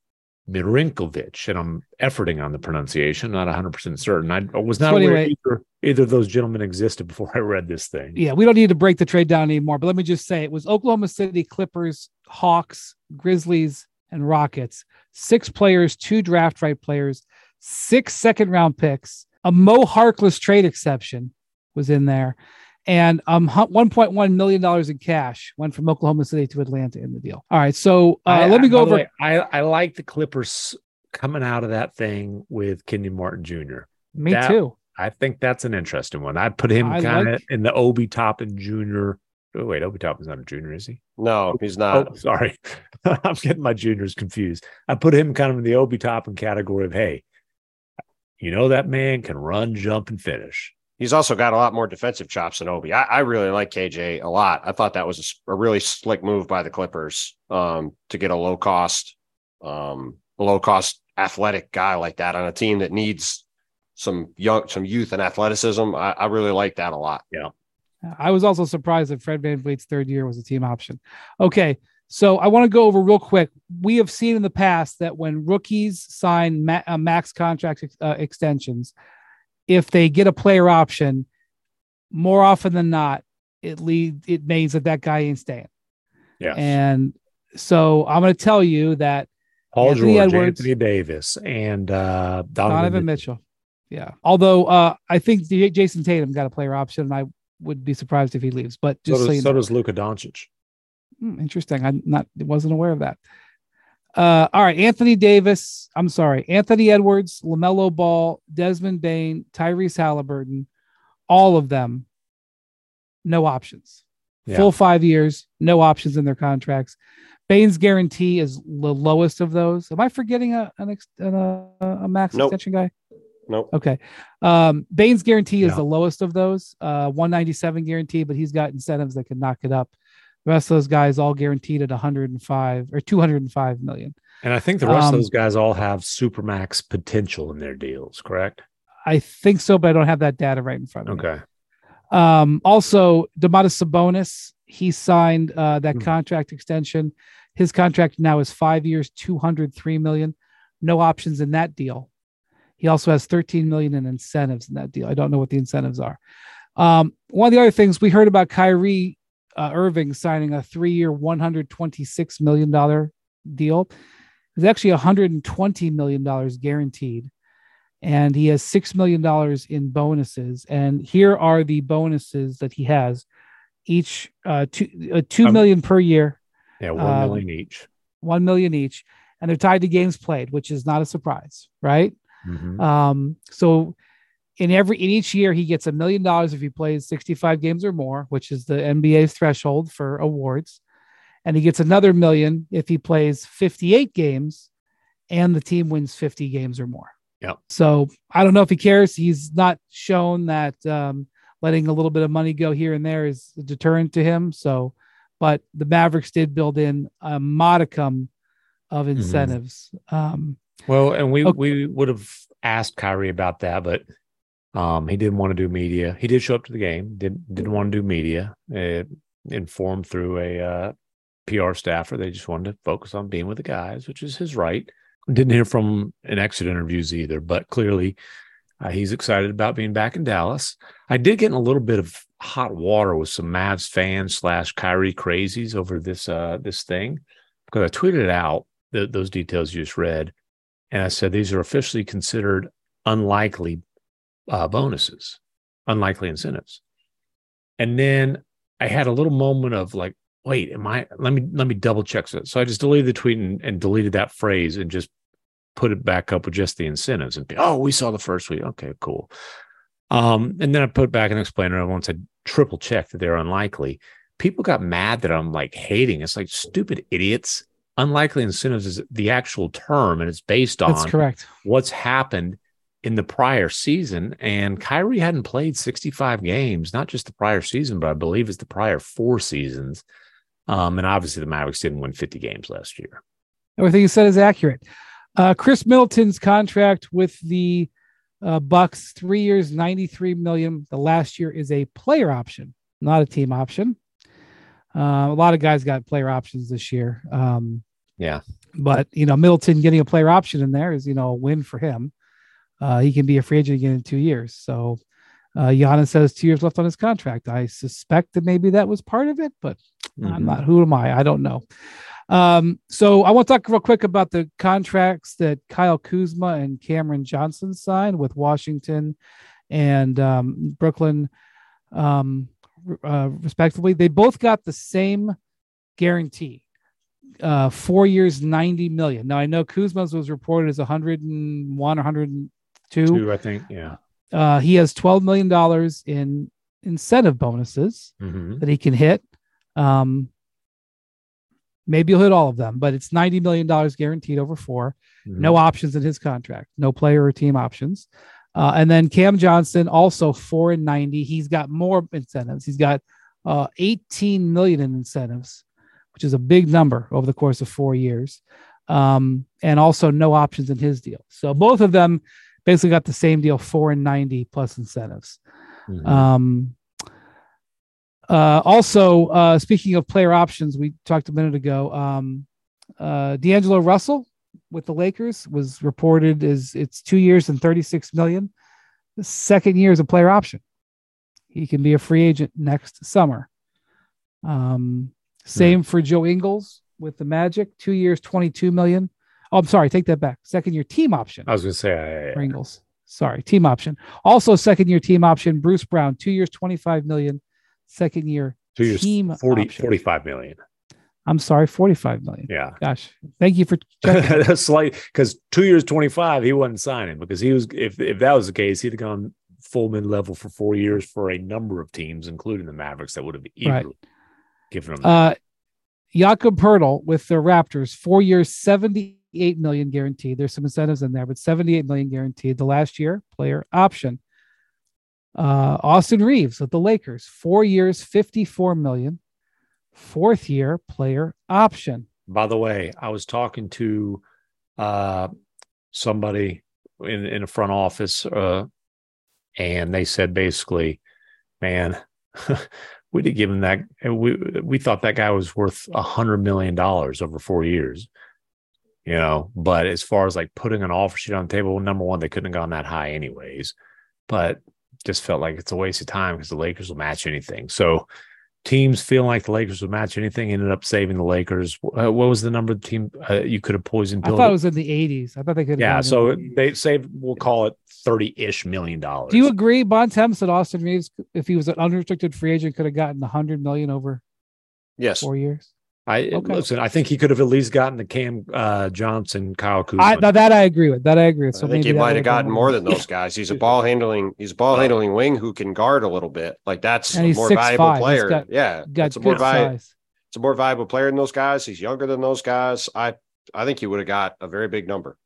Mirinkovic, and I'm efforting on the pronunciation, not 100% certain. I was not so aware anyway, either, either of those gentlemen existed before I read this thing. Yeah, we don't need to break the trade down anymore, but let me just say it was Oklahoma City Clippers, Hawks, Grizzlies, and Rockets. Six players, two draft right players, six second round picks, a Mo Harkless trade exception was in there, and um 1.1 million dollars in cash went from Oklahoma City to Atlanta in the deal. All right, so uh, I, let me go over. Way, I I like the Clippers coming out of that thing with Kenyon Martin Jr. Me that, too. I think that's an interesting one. I'd put him kind of like... in the Obi Toppin Jr. Oh, wait, Obi Toppin's not a junior, is he? No, he's not. Oh, sorry. [LAUGHS] I'm getting my juniors confused. I put him kind of in the Obi Toppin category of, hey, you know, that man can run, jump, and finish. He's also got a lot more defensive chops than Obi. I, I really like KJ a lot. I thought that was a, a really slick move by the Clippers um, to get a low cost, um, low cost athletic guy like that on a team that needs some young, some youth and athleticism. I, I really like that a lot. Yeah. I was also surprised that Fred VanVleet's third year was a team option. Okay. So I want to go over real quick. We have seen in the past that when rookies sign ma- uh, max contract ex- uh, extensions, if they get a player option, more often than not, it lead it means that that guy ain't staying. Yeah. And so I'm going to tell you that Paul Anthony George, Edwards, Anthony Davis, and uh, Donovan, Donovan Mitchell. Mitchell. Yeah. Although uh, I think Jayson Tatum got a player option, and I would be surprised if he leaves. But just so does, so, so does Luka Doncic. Hmm, interesting. I not wasn't aware of that. Uh, all right, Anthony Davis. I'm sorry, Anthony Edwards, LaMelo Ball, Desmond Bane, Tyrese Halliburton, all of them, no options. Yeah. Full five years, no options in their contracts. Bane's guarantee is the lowest of those. Am I forgetting a an, a, a max nope. extension guy? Nope. Okay. Um, Bane's guarantee is the lowest of those, uh, 197 guarantee, but he's got incentives that can knock it up. The rest of those guys all guaranteed at 105 or 205 million. And I think the rest um, of those guys all have supermax potential in their deals, correct? I think so, but I don't have that data right in front of okay. me. Okay. Um, also, Domantas Sabonis, he signed uh, that mm-hmm. contract extension. His contract now is five years, 203 million. No options in that deal. He also has 13 million in incentives in that deal. I don't know what the incentives are. Um, one of the other things we heard about Kyrie uh, Irving signing a three-year, 126 million dollar deal. It's actually 120 million dollars guaranteed, and he has six million dollars in bonuses. And here are the bonuses that he has: each uh, two uh, two um, million per year. Yeah, one um, million each. One million each, and they're tied to games played, which is not a surprise, right? Mm-hmm. Um, so in every in each year he gets a million dollars if he plays 65 games or more, which is the NBA's threshold for awards. And he gets another million if he plays 58 games and the team wins 50 games or more. Yeah. So I don't know if he cares. He's not shown that um, letting a little bit of money go here and there is a deterrent to him. So, but the Mavericks did build in a modicum of mm-hmm. incentives. Mm-hmm. Um, well, and we okay. we would have asked Kyrie about that, but um, he didn't want to do media. He did show up to the game. Didn't didn't want to do media. It informed through a uh, PR staffer. They just wanted to focus on being with the guys, which is his right. Didn't hear from an exit interviews either, but clearly uh, he's excited about being back in Dallas. I did get in a little bit of hot water with some Mavs fans slash Kyrie crazies over this uh, this thing because I tweeted out the, those details you just read. And I said, these are officially considered unlikely uh, bonuses, unlikely incentives. And then I had a little moment of like, wait, am I, let me, let me double check this. So I just deleted the tweet and, and deleted that phrase and just put it back up with just the incentives and, oh, we saw the first week. Okay, cool. Um, and then I put back an explainer. once I triple checked that they're unlikely. People got mad that I'm like hating. It's like stupid idiots unlikely incentives is the actual term and it's based on That's correct. what's happened in the prior season. And Kyrie hadn't played 65 games, not just the prior season, but I believe it's the prior four seasons. Um, and obviously the Mavericks didn't win 50 games last year. Everything you said is accurate. Uh, Khris Middleton's contract with the uh, Bucks, three years, 93 million. The last year is a player option, not a team option. Uh, a lot of guys got player options this year. Um, yeah. But, you know, Middleton getting a player option in there is, you know, a win for him. Uh, he can be a free agent again in two years. So uh, Giannis has two years left on his contract. I suspect that maybe that was part of it, but mm-hmm. I'm not. Who am I? I don't know. Um, so I want to talk real quick about the contracts that Kyle Kuzma and Cameron Johnson signed with Washington and um, Brooklyn. Um, uh, respectively. They both got the same guarantee, uh, four years, 90 million. Now, I know Kuzma's was reported as 101 or 102. Two, I think, yeah. Uh, he has $12 million in incentive bonuses mm-hmm. that he can hit. Um, maybe he'll hit all of them, but it's $90 million guaranteed over 4 mm-hmm. No options in his contract, no player or team options. Uh, and then Cam Johnson, also four and 90. He's got more incentives. He's got uh, 18 million in incentives, which is a big number over the course of four years. Um, and also no options in his deal. So both of them basically got the same deal, four and 90 plus incentives. Mm-hmm. Um, uh, also, uh, speaking of player options, we talked a minute ago. Um, uh, D'Angelo Russell with the Lakers was reported as it's two years and 36 million. The second year is a player option. He can be a free agent next summer. Um, same yeah. for Joe Ingles with the Magic, two years, 22 million. Oh, I'm sorry, take that back. Second year team option. I was going to say for Ingles. Sorry, team option. Also, second year team option. Bruce Brown, two years, 25 million. Second year two years, team 40, option. 45 million. I'm sorry, 45 million. Yeah. Gosh, thank you for [LAUGHS] checking. That's slight because two years, 25, he wasn't signing because he was, if, if that was the case, he'd have gone full mid level for four years for a number of teams, including the Mavericks, that would have easily right. given him. Uh, Jakob Poeltl with the Raptors, four years, 70 78 million guaranteed. There's some incentives in there, but 78 million guaranteed. The last year player option. Uh, Austin Reaves with the Lakers, four years, 54 million. Fourth year player option. By the way, I was talking to uh, somebody in in a front office, uh, and they said basically, man, we did give him that. We we thought that guy was worth a hundred million dollars over four years, you know. But as far as like putting an offer sheet on the table, number one, they couldn't have gone that high anyways. But just felt like it's a waste of time because the Lakers will match anything. So teams feeling like the Lakers would match anything ended up saving the Lakers. Uh, what was the number of the team uh, you could have poisoned? I thought it was in the 80s. I thought they could. Yeah, so the they saved. We'll call it thirty-ish million dollars. Do you agree, Bontemps, said Austin Reaves, if he was an unrestricted free agent, could have gotten a hundred million over? Yes, four years. I okay. listen. I think he could have at least gotten the Cam uh, Johnson, Kyle Kuzma. I, that I agree with. That I agree with. So I think he might have gotten more than those [LAUGHS] guys. He's a ball handling. He's a ball handling wing who can guard a little bit. Like that's a more valuable five. player. Got, yeah, got it's a more valuable. It's a more valuable player than those guys. He's younger than those guys. I I think he would have got a very big number.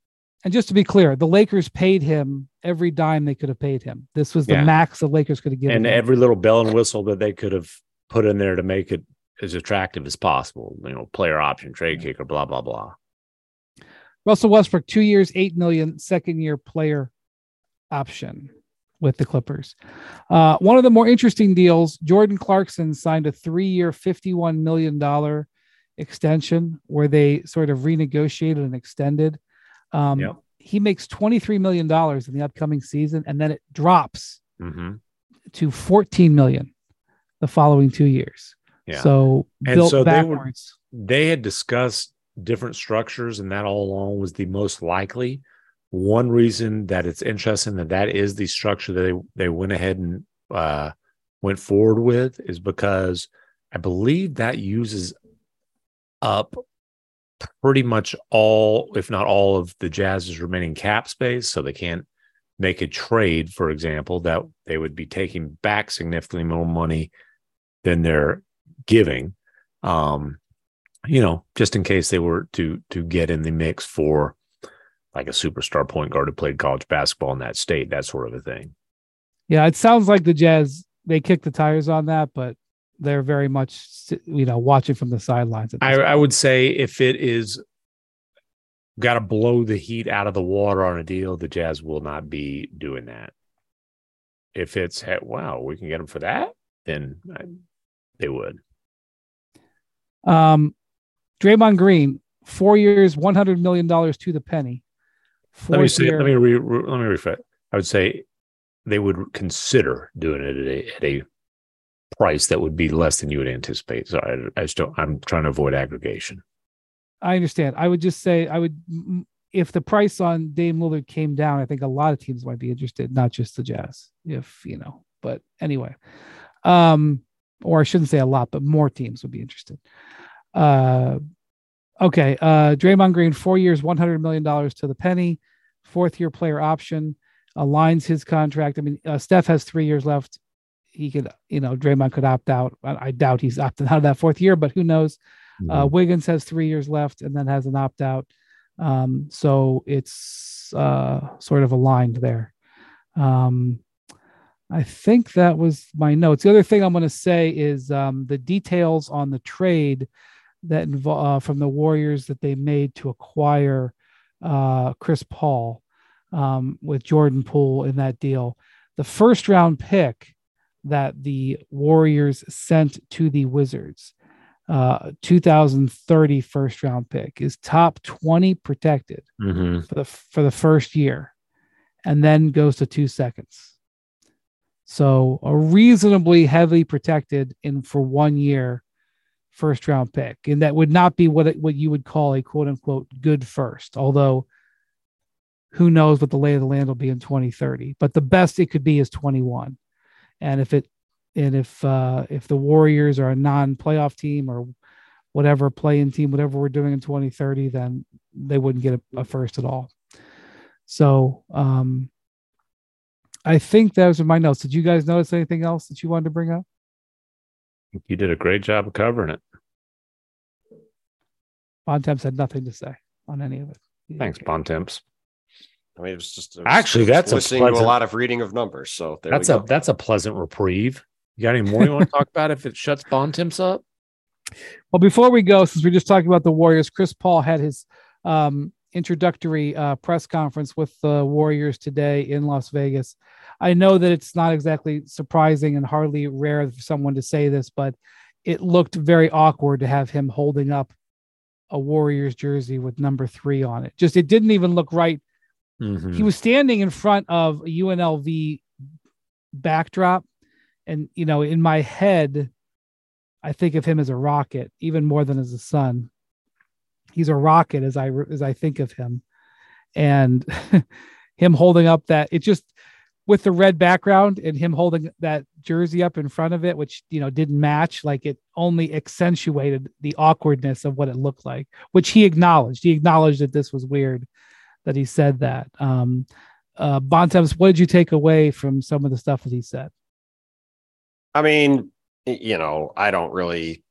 And just to be clear, the Lakers paid him every dime they could have paid him. This was the yeah. max the Lakers could have given. And him. every little bell and whistle that they could have put in there to make it as attractive as possible. You know, player option, trade kicker, blah blah blah. Russell Westbrook, two years, eight million, second year player option with the Clippers. Uh, one of the more interesting deals, Jordan Clarkson signed a three-year, fifty-one million dollar extension where they sort of renegotiated and extended. Um, yep. He makes twenty-three million dollars in the upcoming season, and then it drops mm-hmm. to fourteen million the following two years. Yeah. So and so backwards. They, were, they had discussed different structures, and that all along was the most likely. One reason that it's interesting that that is the structure that they they went ahead and uh, went forward with is because I believe that uses up pretty much all, if not all, of the Jazz's remaining cap space, so they can't make a trade, for example, that they would be taking back significantly more money than they're giving um you know just in case they were to to get in the mix for like a superstar point guard who played college basketball in that state that sort of a thing. Yeah it sounds like the jazz they kicked the tires on that but they're very much you know watching from the sidelines I, I would say if it is got to blow the heat out of the water on a deal the jazz will not be doing that. If it's wow we can get them for that then I, they would um, Draymond Green, four years, one hundred million dollars to the penny. let me say. Year, let me re, re, let me rephrase. I would say they would consider doing it at a, at a price that would be less than you would anticipate. So I, I just don't. I'm trying to avoid aggregation. I understand. I would just say I would if the price on Dame Lillard came down. I think a lot of teams might be interested, not just the Jazz. If you know, but anyway, um, or I shouldn't say a lot, but more teams would be interested. Uh, okay. Uh, Draymond Green, four years, $100 million to the penny, fourth year player option, aligns his contract. I mean, uh, Steph has three years left. He could, you know, Draymond could opt out. I, I doubt he's opting out of that fourth year, but who knows? Mm-hmm. Uh, Wiggins has three years left and then has an opt out. Um, so it's uh, sort of aligned there. Um, I think that was my notes. The other thing I'm going to say is um, the details on the trade that involve uh, from the Warriors that they made to acquire uh, Chris Paul um, with Jordan Poole in that deal. The first round pick that the Warriors sent to the Wizards, uh, 2030 first round pick, is top 20 protected mm-hmm. for the for the first year, and then goes to two seconds. So a reasonably heavily protected in for one year first round pick, and that would not be what it, what you would call a quote unquote good first. Although, who knows what the lay of the land will be in 2030? But the best it could be is 21, and if it and if uh, if the Warriors are a non-playoff team or whatever play-in team, whatever we're doing in 2030, then they wouldn't get a, a first at all. So um, I think those are my notes. Did you guys notice anything else that you wanted to bring up? You did a great job of covering it. Bontemps had nothing to say on any of it. Thanks, Bontemps. I mean, it was just it was, actually that's listening a, pleasant, to a lot of reading of numbers. So that's a that's a pleasant reprieve. You got any more you want to talk about if it shuts Bontemps up? Well, before we go, since we're just talking about the Warriors, Chris Paul had his um, introductory uh, press conference with the Warriors today in Las Vegas. I know that it's not exactly surprising and hardly rare for someone to say this, but it looked very awkward to have him holding up a Warriors jersey with number three on it. Just it didn't even look right. Mm-hmm. He was standing in front of a UNLV backdrop, and you know, in my head, I think of him as a rocket even more than as a sun. He's a rocket as I as I think of him, and [LAUGHS] him holding up that it just with the red background and him holding that jersey up in front of it, which you know didn't match, like it only accentuated the awkwardness of what it looked like, which he acknowledged. He acknowledged that this was weird that he said that. Um, uh, Bontemps, what did you take away from some of the stuff that he said? I mean, you know, I don't really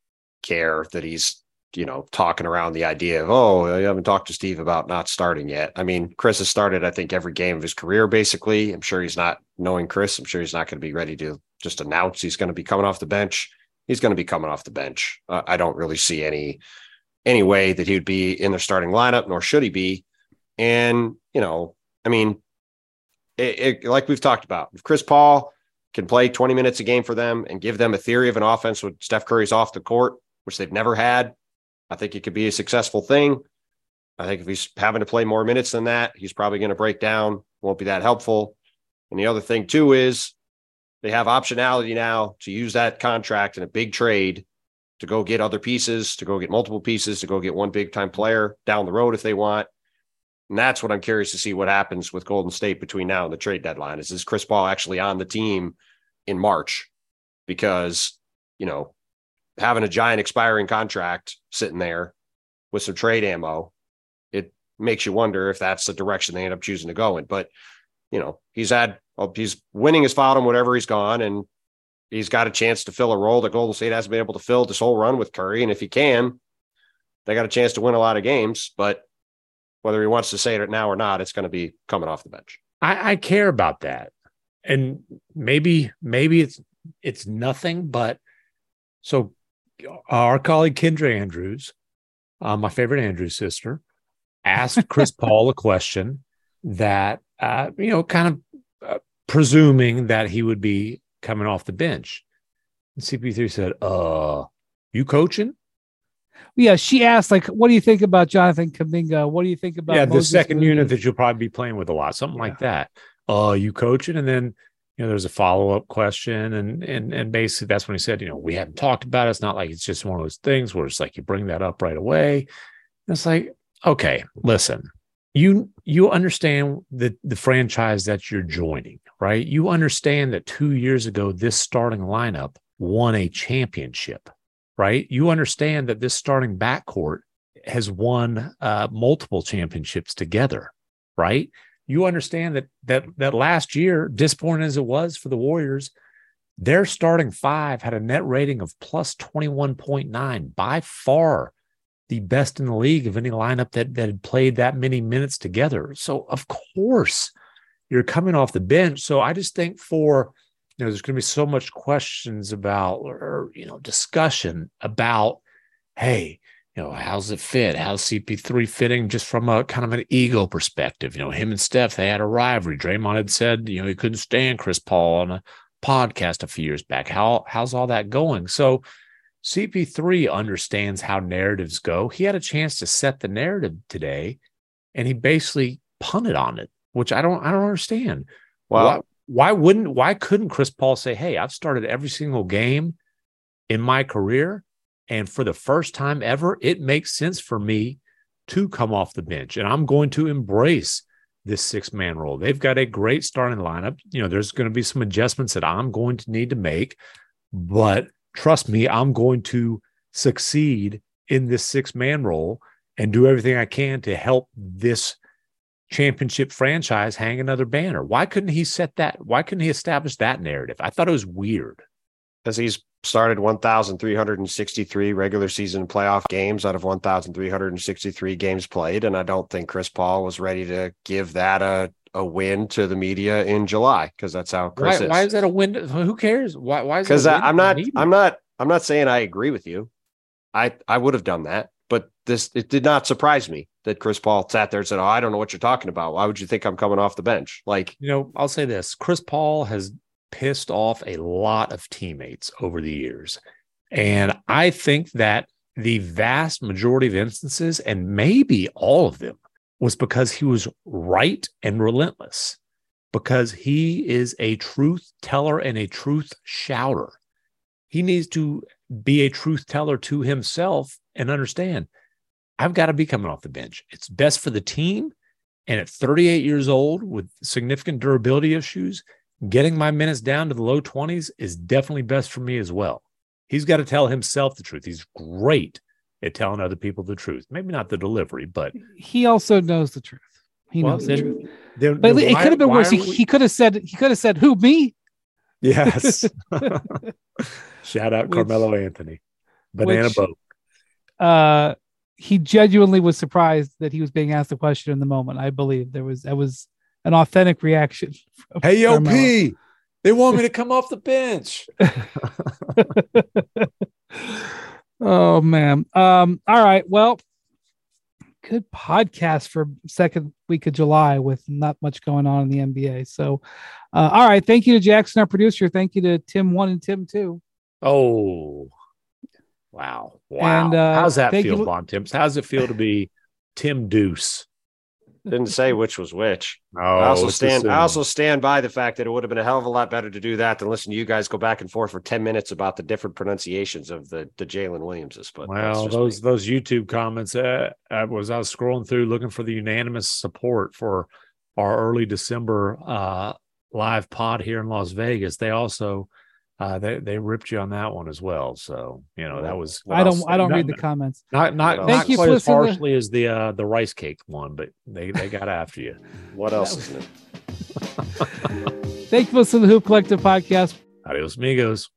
care that he's you know, talking around the idea of, oh, I haven't talked to Steve about not starting yet. I mean, Chris has started, I think, every game of his career, basically. I'm sure he's not knowing Chris. I'm sure he's not going to be ready to just announce he's going to be coming off the bench. He's going to be coming off the bench. Uh, I don't really see any any way that he would be in the starting lineup, nor should he be. And, you know, I mean, it, it, like we've talked about, if Chris Paul can play 20 minutes a game for them and give them a theory of an offense with Steph Curry's off the court, which they've never had, I think it could be a successful thing. I think if he's having to play more minutes than that, he's probably going to break down, won't be that helpful. And the other thing, too, is they have optionality now to use that contract in a big trade to go get other pieces, to go get multiple pieces, to go get one big time player down the road if they want. And that's what I'm curious to see what happens with Golden State between now and the trade deadline. Is this Chris Paul actually on the team in March? Because, you know, having a giant expiring contract sitting there with some trade ammo, it makes you wonder if that's the direction they end up choosing to go in. But you know, he's had oh, he's winning his him whatever he's gone, and he's got a chance to fill a role that Golden State hasn't been able to fill this whole run with Curry. And if he can, they got a chance to win a lot of games. But whether he wants to say it now or not, it's going to be coming off the bench. I, I care about that, and maybe maybe it's it's nothing, but so our colleague Kendra Andrews, uh, my favorite Andrews sister, asked Chris [LAUGHS] Paul a question that, uh, you know, kind of uh, presuming that he would be coming off the bench. And CP3 said, uh, you coaching? Yeah, she asked, like, what do you think about Jonathan Kuminga? What do you think about yeah, the second Moody? unit that you'll probably be playing with a lot, something yeah. like that. Uh, you coaching? And then you know, there's a follow up question, and and and basically that's when he said, you know, we haven't talked about it. It's not like it's just one of those things where it's like you bring that up right away. And it's like, okay, listen, you you understand the the franchise that you're joining, right? You understand that two years ago this starting lineup won a championship, right? You understand that this starting backcourt has won uh, multiple championships together, right? You understand that that that last year, disappointing as it was for the Warriors, their starting five had a net rating of plus 21.9, by far the best in the league of any lineup that, that had played that many minutes together. So of course you're coming off the bench. So I just think for you know, there's going to be so much questions about or you know discussion about, hey, you know, how's it fit? How's CP3 fitting just from a kind of an ego perspective? You know, him and Steph, they had a rivalry. Draymond had said, you know, he couldn't stand Chris Paul on a podcast a few years back. How how's all that going? So CP3 understands how narratives go. He had a chance to set the narrative today, and he basically punted on it, which I don't I don't understand. Well, why, why wouldn't why couldn't Chris Paul say, "Hey, I've started every single game in my career and for the first time ever, it makes sense for me to come off the bench. And I'm going to embrace this six man role. They've got a great starting lineup. You know, there's going to be some adjustments that I'm going to need to make, but trust me, I'm going to succeed in this six man role and do everything I can to help this championship franchise hang another banner. Why couldn't he set that? Why couldn't he establish that narrative? I thought it was weird. Because he's started 1,363 regular season playoff games out of 1,363 games played. And I don't think Chris Paul was ready to give that a, a win to the media in July because that's how Chris why, is. Why is that a win? Who cares? Why, why is because I'm not, I'm not, I'm not saying I agree with you. I, I would have done that, but this, it did not surprise me that Chris Paul sat there and said, Oh, I don't know what you're talking about. Why would you think I'm coming off the bench? Like, you know, I'll say this Chris Paul has pissed off a lot of teammates over the years. And I think that the vast majority of instances, and maybe all of them, was because he was right and relentless, because he is a truth teller and a truth shouter. He needs to be a truth teller to himself and understand I've got to be coming off the bench. It's best for the team. And at 38 years old with significant durability issues, getting my minutes down to the low 20s is definitely best for me as well. He's got to tell himself the truth. He's great at telling other people the truth. Maybe not the delivery, but he also knows the truth. He well, knows the truth. But it could have been worse. He, we... he could have said he could have said who me. [LAUGHS] Yes. [LAUGHS] Shout out which, Carmelo Anthony. Banana which, boat. Uh he genuinely was surprised that he was being asked the question in the moment. I believe there was that was an authentic reaction. Hey, yo, P, they want me to [LAUGHS] come off the bench. [LAUGHS] oh man. Um, all right. Well, good podcast for second week of July with not much going on in the NBA. So, uh, all right. Thank you to Jackson, our producer. Thank you to Tim one and Tim two. Oh, wow. Wow. And, uh, How's that feel, you... Bontemps? How's it feel to be [LAUGHS] Tim Deuce? Didn't say which was which. [LAUGHS] Oh, I also stand. I also stand by the fact that it would have been a hell of a lot better to do that than listen to you guys go back and forth for ten minutes about the different pronunciations of the the Jalen Williamses. But well, those me. those YouTube comments. Uh, I was I was scrolling through looking for the unanimous support for our early December uh, live pod here in Las Vegas. They also uh, they they ripped you on that one as well. So you know that was. I don't I don't not, read the comments. Not not Thank not you quite as harshly to... as the uh, the rice cake one, but they they got after you. what else is [LAUGHS] Thank you for listening to the Hoop Collective podcast. Adios, amigos.